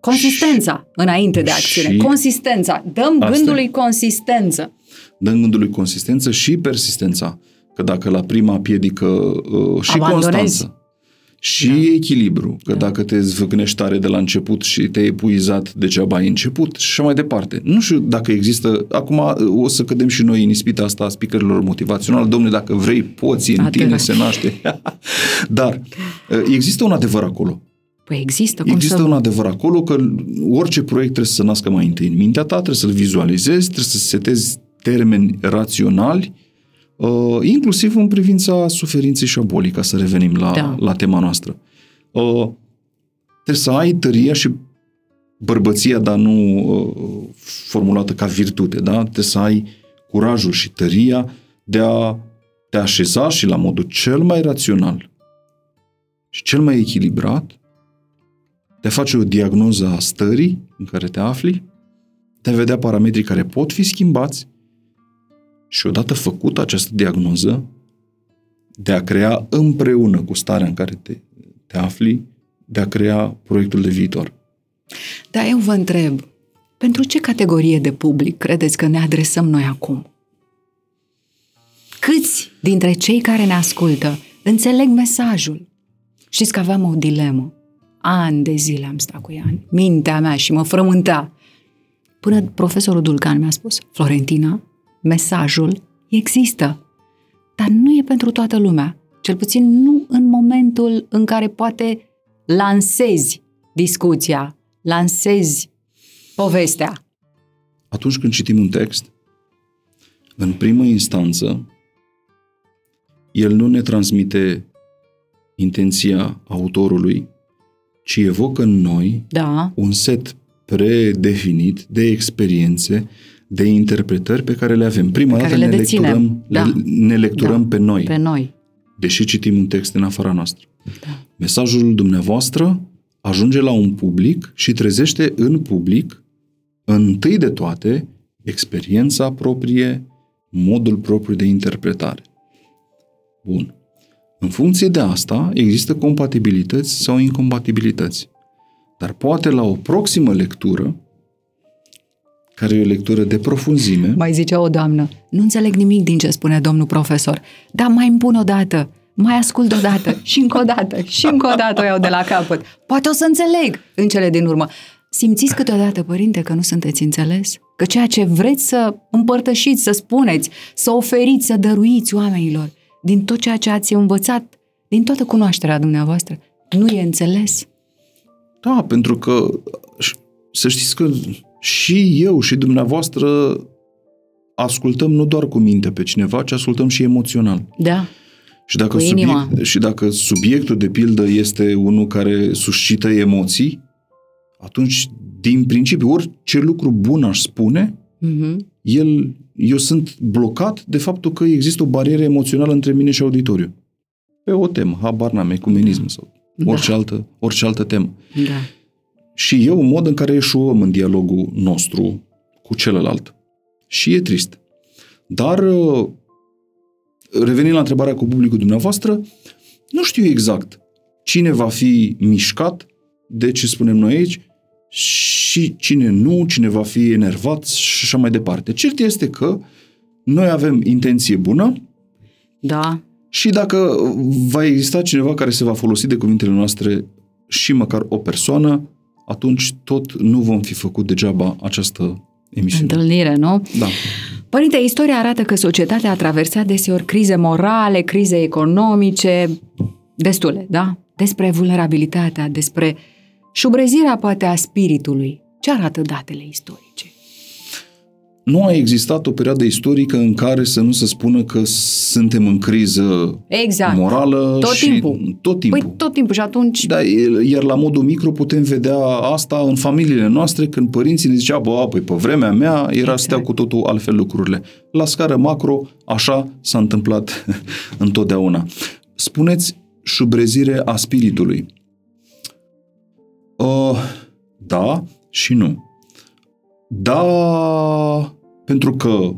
Consistența, înainte de acțiune. și- Consistența. Dăm Asta gândului e. consistență. dăm gândului consistență și persistența. Că dacă la prima piedică uh, și Abandonezi. constanță și da. echilibru, că da. dacă te zvâcnești tare de la început și te-ai epuizat, degeaba ai început și așa mai departe. Nu știu dacă există, acum uh, o să cădem și noi în ispita asta a speakerilor motivațional, domnule, dacă vrei, poți, în Atât. tine se naște. [laughs] Dar uh, există un adevăr acolo. Păi există, cum Există să... un adevăr acolo că orice proiect trebuie să se nască mai întâi în mintea ta, trebuie să-l vizualizezi, trebuie să setezi termeni raționali, uh, inclusiv în privința suferinței și a bolii, ca să revenim la, Da. la tema noastră. Uh, trebuie să ai tăria și bărbăția, dar nu uh, formulată ca virtute, da? Trebuie să ai curajul și tăria de a te așeza și la modul cel mai rațional și cel mai echilibrat de a face o diagnoză a stării în care te afli, de a vedea parametrii care pot fi schimbați și odată făcută această diagnoză, de a crea împreună cu starea în care te, te afli, de a crea proiectul de viitor. Dar eu vă întreb, pentru ce categorie de public credeți că ne adresăm noi acum? Câți dintre cei care ne ascultă înțeleg mesajul? Știți că aveam o dilemă. Ani de zile am stat cu ea în mintea mea și mă frământa. Până profesorul Dulcan mi-a spus, Florentina, mesajul există, dar nu e pentru toată lumea. Cel puțin nu în momentul în care poate lansezi discuția, lansezi povestea. Atunci când citim un text, în primă instanță, el nu ne transmite intenția autorului, ci evocă în noi Da, un set predefinit de experiențe, de interpretări pe care le avem. Prima Pe dată care le ne deținem. lecturăm, Da. le, ne lecturăm Da. pe noi, pe noi. deși citim un text în afara noastră. Da. Mesajul dumneavoastră ajunge la un public și trezește în public, întâi de toate, experiența proprie, modul propriu de interpretare. Bun. În funcție de asta, există compatibilități sau incompatibilități. Dar poate la o proximă lectură, care e o lectură de profunzime, Mai zicea o doamnă, nu înțeleg nimic din ce spune domnul profesor, dar mai îmi pun o dată, mai ascult o dată și încă o dată și încă o dată o iau de la capăt. Poate o să înțeleg în cele din urmă. Simțiți câteodată, părinte, că nu sunteți înțeles? Că ceea ce vreți să împărtășiți, să spuneți, să oferiți, să dăruiți oamenilor, din tot ceea ce ați învățat, din toată cunoașterea dumneavoastră, nu e înțeles? Da, pentru că ș- să știți că și eu și dumneavoastră ascultăm nu doar cu minte pe cineva, ci ascultăm și emoțional. Da. Și dacă, Cu inima. subiect, și dacă subiectul de pildă este unul care suscită emoții, atunci, din principiu, orice lucru bun aș spune, Mm-hmm. El, eu sunt blocat de faptul că există o barieră emoțională între mine și auditoriu. Pe o temă, habar n-am, ecumenism sau Da. orice, altă, orice altă temă. Da. Și e un mod în care eșuăm în dialogul nostru cu celălalt. Și e trist. Dar, uh, revenind la întrebarea cu publicul dumneavoastră, nu știu exact cine va fi mișcat de ce spunem noi aici și cine nu, cine va fi enervat și așa mai departe. Cert este că noi avem intenție bună Da. și dacă va exista cineva care se va folosi de cuvintele noastre și măcar o persoană, atunci tot nu vom fi făcut degeaba această emisiune. Întâlnire, nu? Da. Părinte, istoria arată că societatea a traversat deseori crize morale, crize economice, destule, da? Despre vulnerabilitatea, despre șubrezirea poate a spiritului. Ce arată datele istorice? nu a existat o perioadă istorică în care să nu se spună că suntem în criză Exact. morală Tot și timpul. tot timpul. Păi tot timpul și atunci... Da, iar la modul micro putem vedea asta în familiile noastre când părinții ne ziceau, bă, păi pe vremea mea era Exact. steau cu totul altfel lucrurile. La scară macro, așa s-a întâmplat [laughs] întotdeauna. Spuneți șubrezire a spiritului. Uh, da și nu. Da, pentru că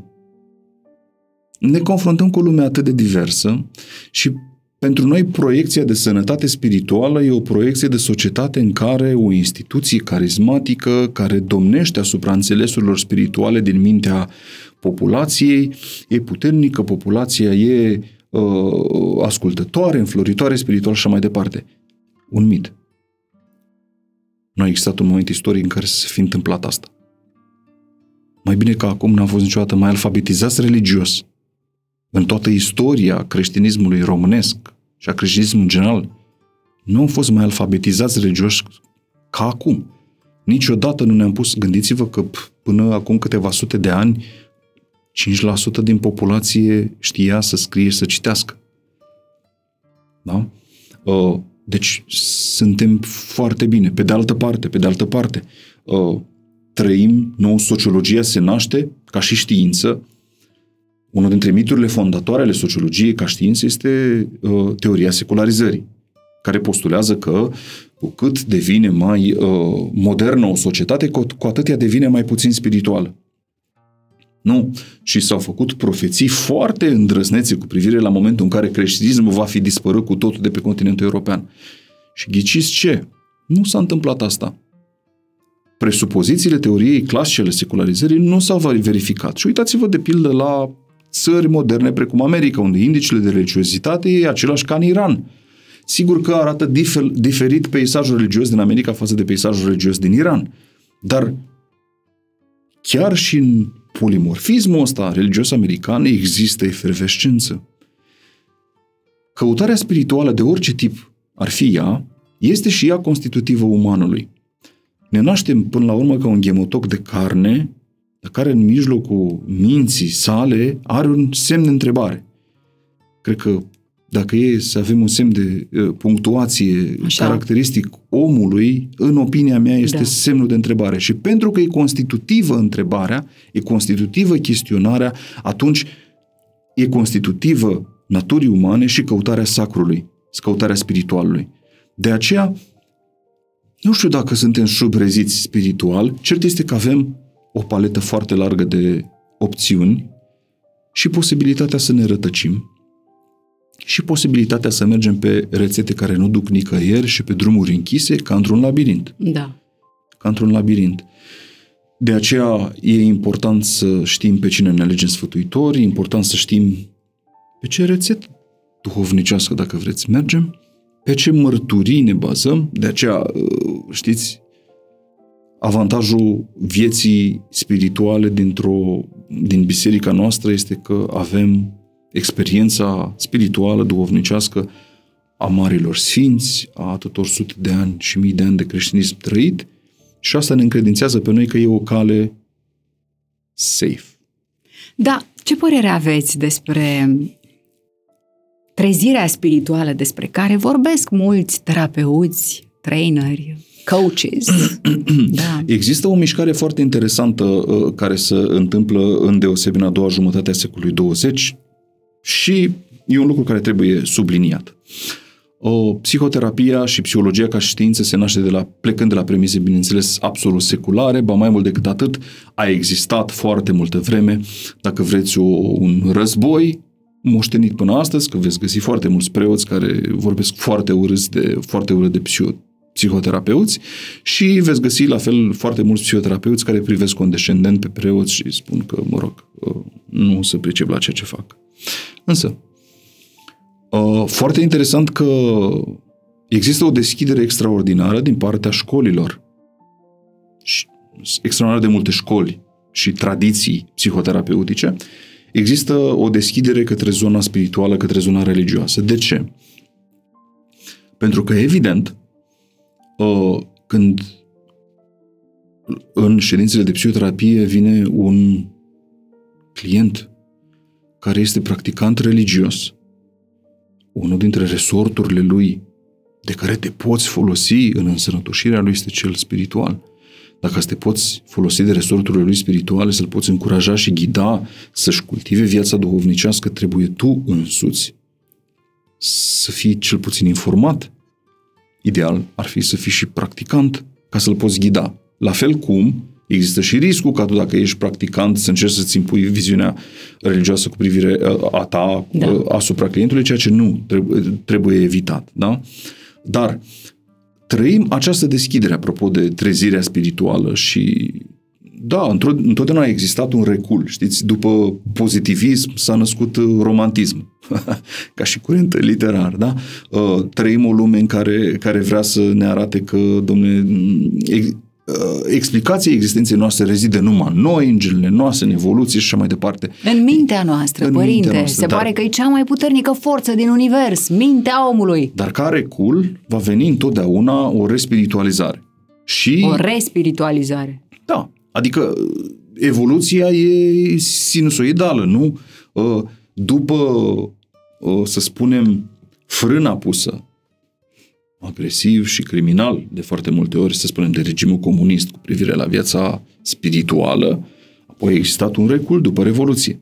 ne confruntăm cu o lume atât de diversă și pentru noi proiecția de sănătate spirituală e o proiecție de societate în care o instituție carismatică care domnește asupra înțelesurilor spirituale din mintea populației e puternică, populația e uh, ascultătoare, înfloritoare spiritual și așa mai departe. Un mit. Nu a existat un moment istoric în care să se fi întâmplat asta. Mai bine că acum n-am fost niciodată mai alfabetizați religios în toată istoria creștinismului românesc și a creștinismului în general, nu am fost mai alfabetizați religioși ca acum. Niciodată nu ne-am pus, gândiți-vă că până acum câteva sute de ani, 5% din populație știa să scrie și să citească. Da? Deci suntem foarte bine. Pe de altă parte, pe de altă parte, trăim, nou sociologia se naște ca și știință, unul dintre miturile fondatoare ale sociologiei ca știință este uh, teoria secularizării, care postulează că cu cât devine mai uh, modernă o societate, cu, cu atât ea devine mai puțin spirituală. Nu. Și s-au făcut profeții foarte îndrăznețe cu privire la momentul în care creștinismul va fi dispărut cu totul de pe continentul european. Și ghiciți ce? Nu s-a întâmplat asta. Presupozițiile teoriei clasice ale secularizării nu s-au verificat. Și uitați-vă de pildă la țări moderne precum America, unde indicele de religiozitate e același ca în Iran. Sigur că arată difer, diferit peisajul religios din America față de peisajul religios din Iran. Dar chiar și în polimorfismul ăsta religios american există efervescență. Căutarea spirituală de orice tip ar fi ea, este și ea constitutivă umanului. Ne naștem până la urmă ca un ghemotoc de carne dar care în mijlocul minții sale are un semn de întrebare. Cred că dacă e să avem un semn de uh, punctuație Așa. caracteristic omului, în opinia mea este da. semnul de întrebare. Și pentru că e constitutivă întrebarea, e constitutivă chestionarea, atunci e constitutivă naturii umane și căutarea sacrului, căutarea spiritualului. De aceea, nu știu dacă suntem subreziți spiritual, cert este că avem o paletă foarte largă de opțiuni și posibilitatea să ne rătăcim și posibilitatea să mergem pe rețete care nu duc nicăieri și pe drumuri închise ca într-un labirint. Da. Ca într-un labirint. De aceea e important să știm pe cine ne alegem sfătuitori, e important să știm pe ce rețetă duhovnicească, dacă vreți, mergem, pe ce mărturii ne bazăm, de aceea, știți, avantajul vieții spirituale dintr-o, din biserica noastră este că avem experiența spirituală, duhovnicească a marilor sfinți, a atâtor sute de ani și mii de ani de creștinism trăit și asta ne încredințează pe noi că e o cale safe. Da, ce părere aveți despre trezirea spirituală despre care vorbesc mulți terapeuți, traineri, coaches. [clears throat] da. Există o mișcare foarte interesantă uh, care se întâmplă în deosebi în a doua jumătate a secolului 20 și e un lucru care trebuie subliniat. O, psihoterapia și psihologia ca știință se naște de la, plecând de la premise, bineînțeles, absolut seculare, ba mai mult decât atât, a existat foarte multă vreme, dacă vreți, o, un război moștenit până astăzi, că veți găsi foarte mulți preoți care vorbesc foarte urât de, foarte urât de psiho, psihoterapeuți și veți găsi la fel foarte mulți psihoterapeuți care privesc condescendent pe preoți și spun că, mă rog, uh, nu se pricep la ceea ce fac. Însă, uh, foarte interesant că există o deschidere extraordinară din partea școlilor. Extraordinar de multe școli și tradiții psihoterapeutice. Există o deschidere către zona spirituală, către zona religioasă. De ce? Pentru că, evident, uh, când în ședințele de psihoterapie vine un client care este practicant religios, unul dintre resorturile lui de care te poți folosi în însănătoșirea lui este cel spiritual. Dacă te poți folosi de resorturile lui spirituale, să-l poți încuraja și ghida să-și cultive viața duhovnicească, trebuie tu însuți să fii cel puțin informat. Ideal ar fi să fii și practicant ca să-l poți ghida. La fel cum există și riscul ca tu, dacă ești practicant, să încerci să-ți impui viziunea religioasă cu privire a ta da. asupra clientului, ceea ce nu trebuie, trebuie evitat. Da? Dar trăim această deschidere, apropo de trezirea spirituală și da, întotdeauna a existat un recul, știți, după pozitivism s-a născut romantism, [laughs] ca și curent literar, da? Uh, trăim o lume în care, care vrea să ne arate că, domne, Uh, explicația existenței noastre rezidă numai în noi, în genele noastre, în evoluție și așa mai departe. În mintea noastră, în părinte. Mintea noastră, se dar, pare că e cea mai puternică forță din univers, mintea omului. Dar care cul va veni întotdeauna o respiritualizare. Și... O respiritualizare. Da, adică evoluția e sinusoidală, nu? Uh, după, uh, să spunem, frâna pusă agresiv și criminal, de foarte multe ori, să spunem, de regimul comunist cu privire la viața spirituală, apoi a existat un recul după Revoluție.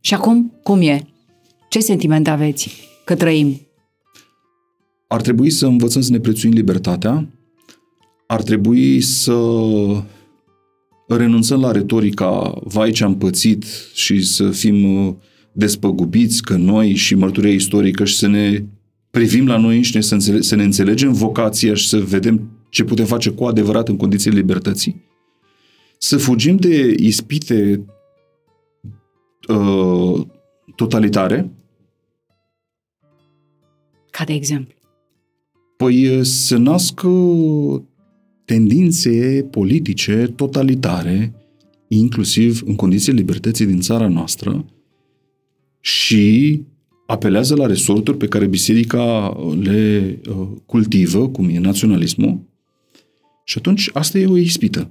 Și acum, cum e? Ce sentiment aveți că trăim? Ar trebui să învățăm să ne prețuim libertatea, ar trebui să renunțăm la retorica vai ce am pățit și să fim uh, despăgubiți că noi și mărturia istorică și să ne privim la noi înșine, să, înțele- să ne înțelegem vocația și să vedem ce putem face cu adevărat în condițiile libertății. Să fugim de ispite uh, totalitare. Ca de exemplu? Păi uh, să nască tendințe politice totalitare, inclusiv în condițiile libertății din țara noastră, și apelează la resorturi pe care biserica le uh, cultivă, cum e naționalismul, și atunci asta e o ispită.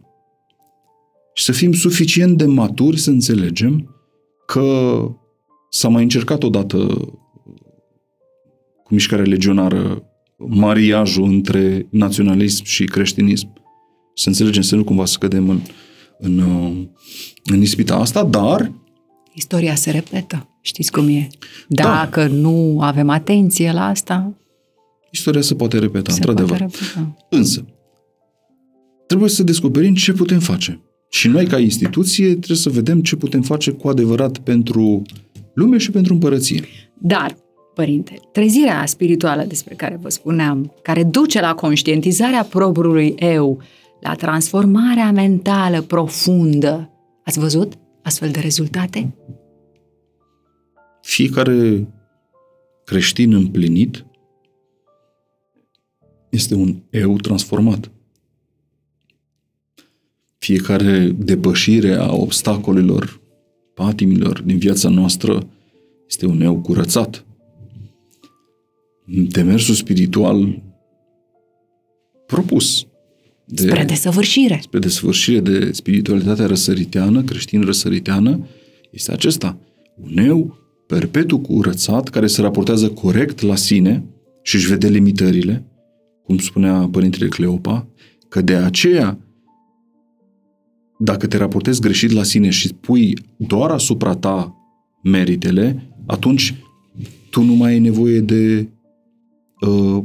Și să fim suficient de maturi să înțelegem că s-a mai încercat odată cu mișcarea legionară mariajul între naționalism și creștinism. Să înțelegem să nu cumva să cădem în, în, uh, în ispita asta, dar Istoria se repetă. Știți cum e? Da. Dacă da. nu avem atenție la asta... Istoria se poate repeta, se într-adevăr. Poate repeta. Însă, trebuie să descoperim ce putem face. Și noi, ca instituție, trebuie să vedem ce putem face cu adevărat pentru lume și pentru împărăție. Dar, părinte, trezirea spirituală despre care vă spuneam, care duce la conștientizarea propriului eu, la transformarea mentală profundă, ați văzut astfel de rezultate? Fiecare creștin împlinit este un eu transformat. Fiecare depășire a obstacolelor, patimilor din viața noastră este un eu curățat. Demersul spiritual propus de, spre desăvârșire. Spre desăvârșire de spiritualitatea răsăriteană, creștin-răsăriteană, este acesta. Un eu perpetu curățat, care se raportează corect la sine și își vede limitările, cum spunea Părintele Cleopa, că de aceea, dacă te raportezi greșit la sine și pui doar asupra ta meritele, atunci tu nu mai ai nevoie de uh,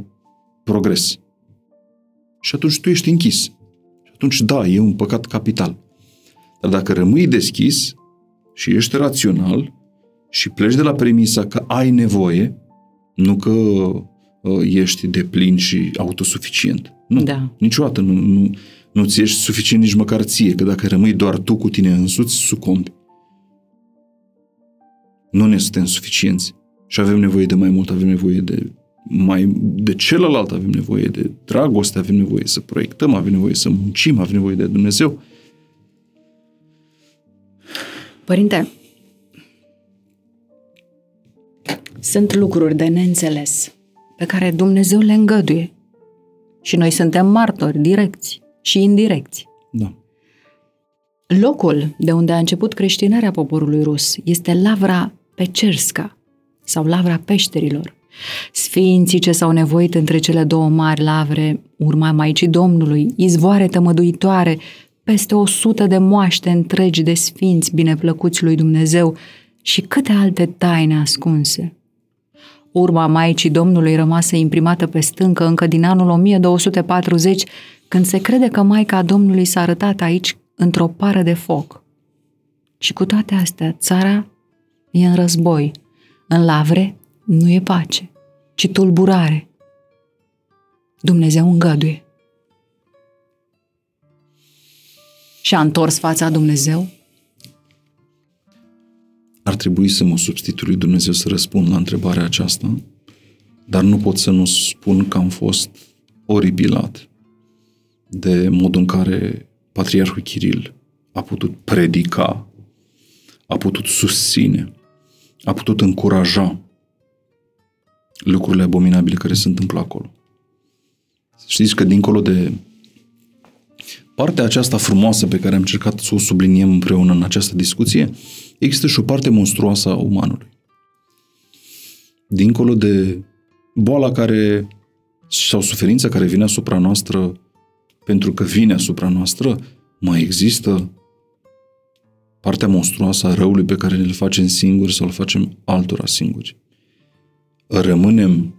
progres. Și atunci tu ești închis. Și atunci, da, e un păcat capital. Dar dacă rămâi deschis și ești rațional și pleci de la premisa că ai nevoie, nu că uh, ești de plin și autosuficient. Nu, da. niciodată nu, nu, nu ți ești suficient nici măcar ție, că dacă rămâi doar tu cu tine însuți, sucombi. Nu ne suntem suficienți și avem nevoie de mai mult, avem nevoie de mai de celălalt avem nevoie de dragoste, avem nevoie să proiectăm, avem nevoie să muncim, avem nevoie de Dumnezeu. Părinte, sunt lucruri de neînțeles pe care Dumnezeu le îngăduie și noi suntem martori direcți și indirecți. Da. Locul de unde a început creștinarea poporului rus este Lavra Pecerska sau Lavra Peșterilor. Sfinții ce s-au nevoit între cele două mari lavre, urma Maicii Domnului, izvoare tămăduitoare, peste o sută de moaște întregi de sfinți bineplăcuți lui Dumnezeu și câte alte taine ascunse. Urma Maicii Domnului rămasă imprimată pe stâncă încă din anul 1240, când se crede că Maica Domnului s-a arătat aici într-o pară de foc. Și cu toate astea, țara e în război. În lavre nu e pace, ci tulburare. Dumnezeu îngăduie. Și a întors fața Dumnezeu? Ar trebui să mă substitui lui Dumnezeu să răspund la întrebarea aceasta, dar nu pot să nu spun că am fost oribilat de modul în care Patriarhul Chiril a putut predica, a putut susține, a putut încuraja lucrurile abominabile care se întâmplă acolo. Știți că dincolo de partea aceasta frumoasă pe care am încercat să o subliniem împreună în această discuție, există și o parte monstruoasă a umanului. Dincolo de boala care sau suferința care vine asupra noastră pentru că vine asupra noastră, mai există partea monstruoasă a răului pe care ne-l facem singuri sau îl facem altora singuri. Rămânem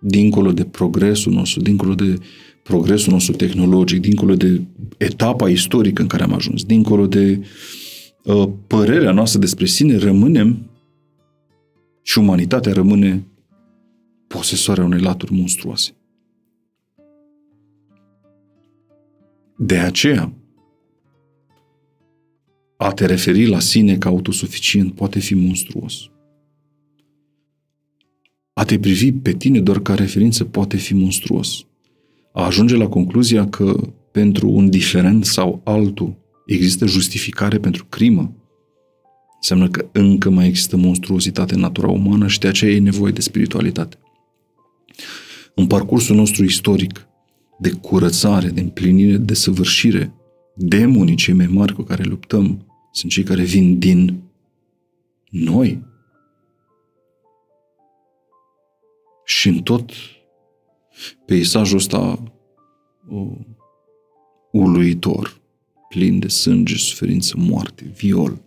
dincolo de progresul nostru, dincolo de progresul nostru tehnologic, dincolo de etapa istorică în care am ajuns, dincolo de uh, părerea noastră despre sine, rămânem și umanitatea rămâne posesoarea unei laturi monstruoase. De aceea, a te referi la sine ca autosuficient poate fi monstruos. A te privi pe tine doar ca referință poate fi monstruos. A ajunge la concluzia că pentru un diferent sau altul există justificare pentru crimă, înseamnă că încă mai există monstruositate în natura umană și de aceea e nevoie de spiritualitate. În parcursul nostru istoric, de curățare, de împlinire, de săvârșire. Demonii cei mai mari cu care luptăm sunt cei care vin din noi. Și în tot peisajul ăsta o, uluitor, plin de sânge, suferință, moarte, viol,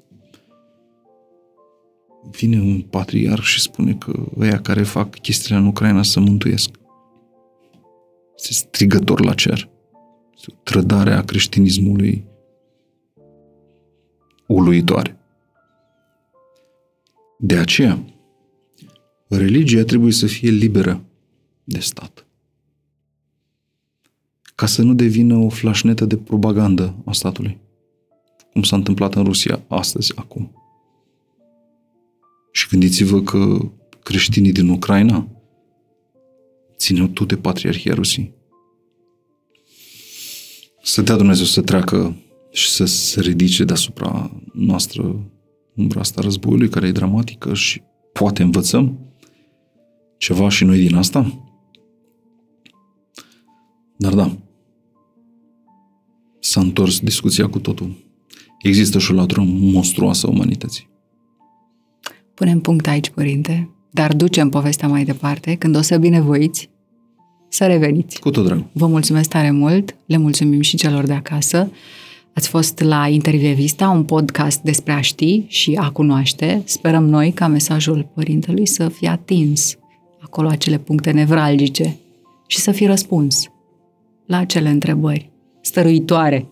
vine un patriarh și spune că ăia care fac chestiile în Ucraina să mântuiesc. Este strigător la cer. Este o trădare a creștinismului uluitoare. De aceea, religia trebuie să fie liberă de stat. Ca să nu devină o flașnetă de propagandă a statului, cum s-a întâmplat în Rusia astăzi, acum. Și gândiți-vă că creștinii din Ucraina țineau tot de Patriarhia Rusiei. Să dea Dumnezeu să treacă și să se ridice deasupra noastră umbra asta războiului, care e dramatică și poate învățăm ceva și noi din asta. Dar da, s-a întors discuția cu totul. Există și o latură monstruoasă a umanității. Punem punct aici, părinte, dar ducem povestea mai departe când o să binevoiți să reveniți. Cu tot drag. Vă mulțumesc tare mult, le mulțumim și celor de acasă. Ați fost la Intervievista, un podcast despre a ști și a cunoaște. Sperăm noi ca mesajul părintelui să fie atins acolo acele puncte nevralgice și să fi răspuns la acele întrebări stăruitoare.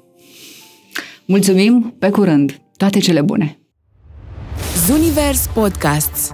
Mulțumim, pe curând! Toate cele bune! Zunivers Podcasts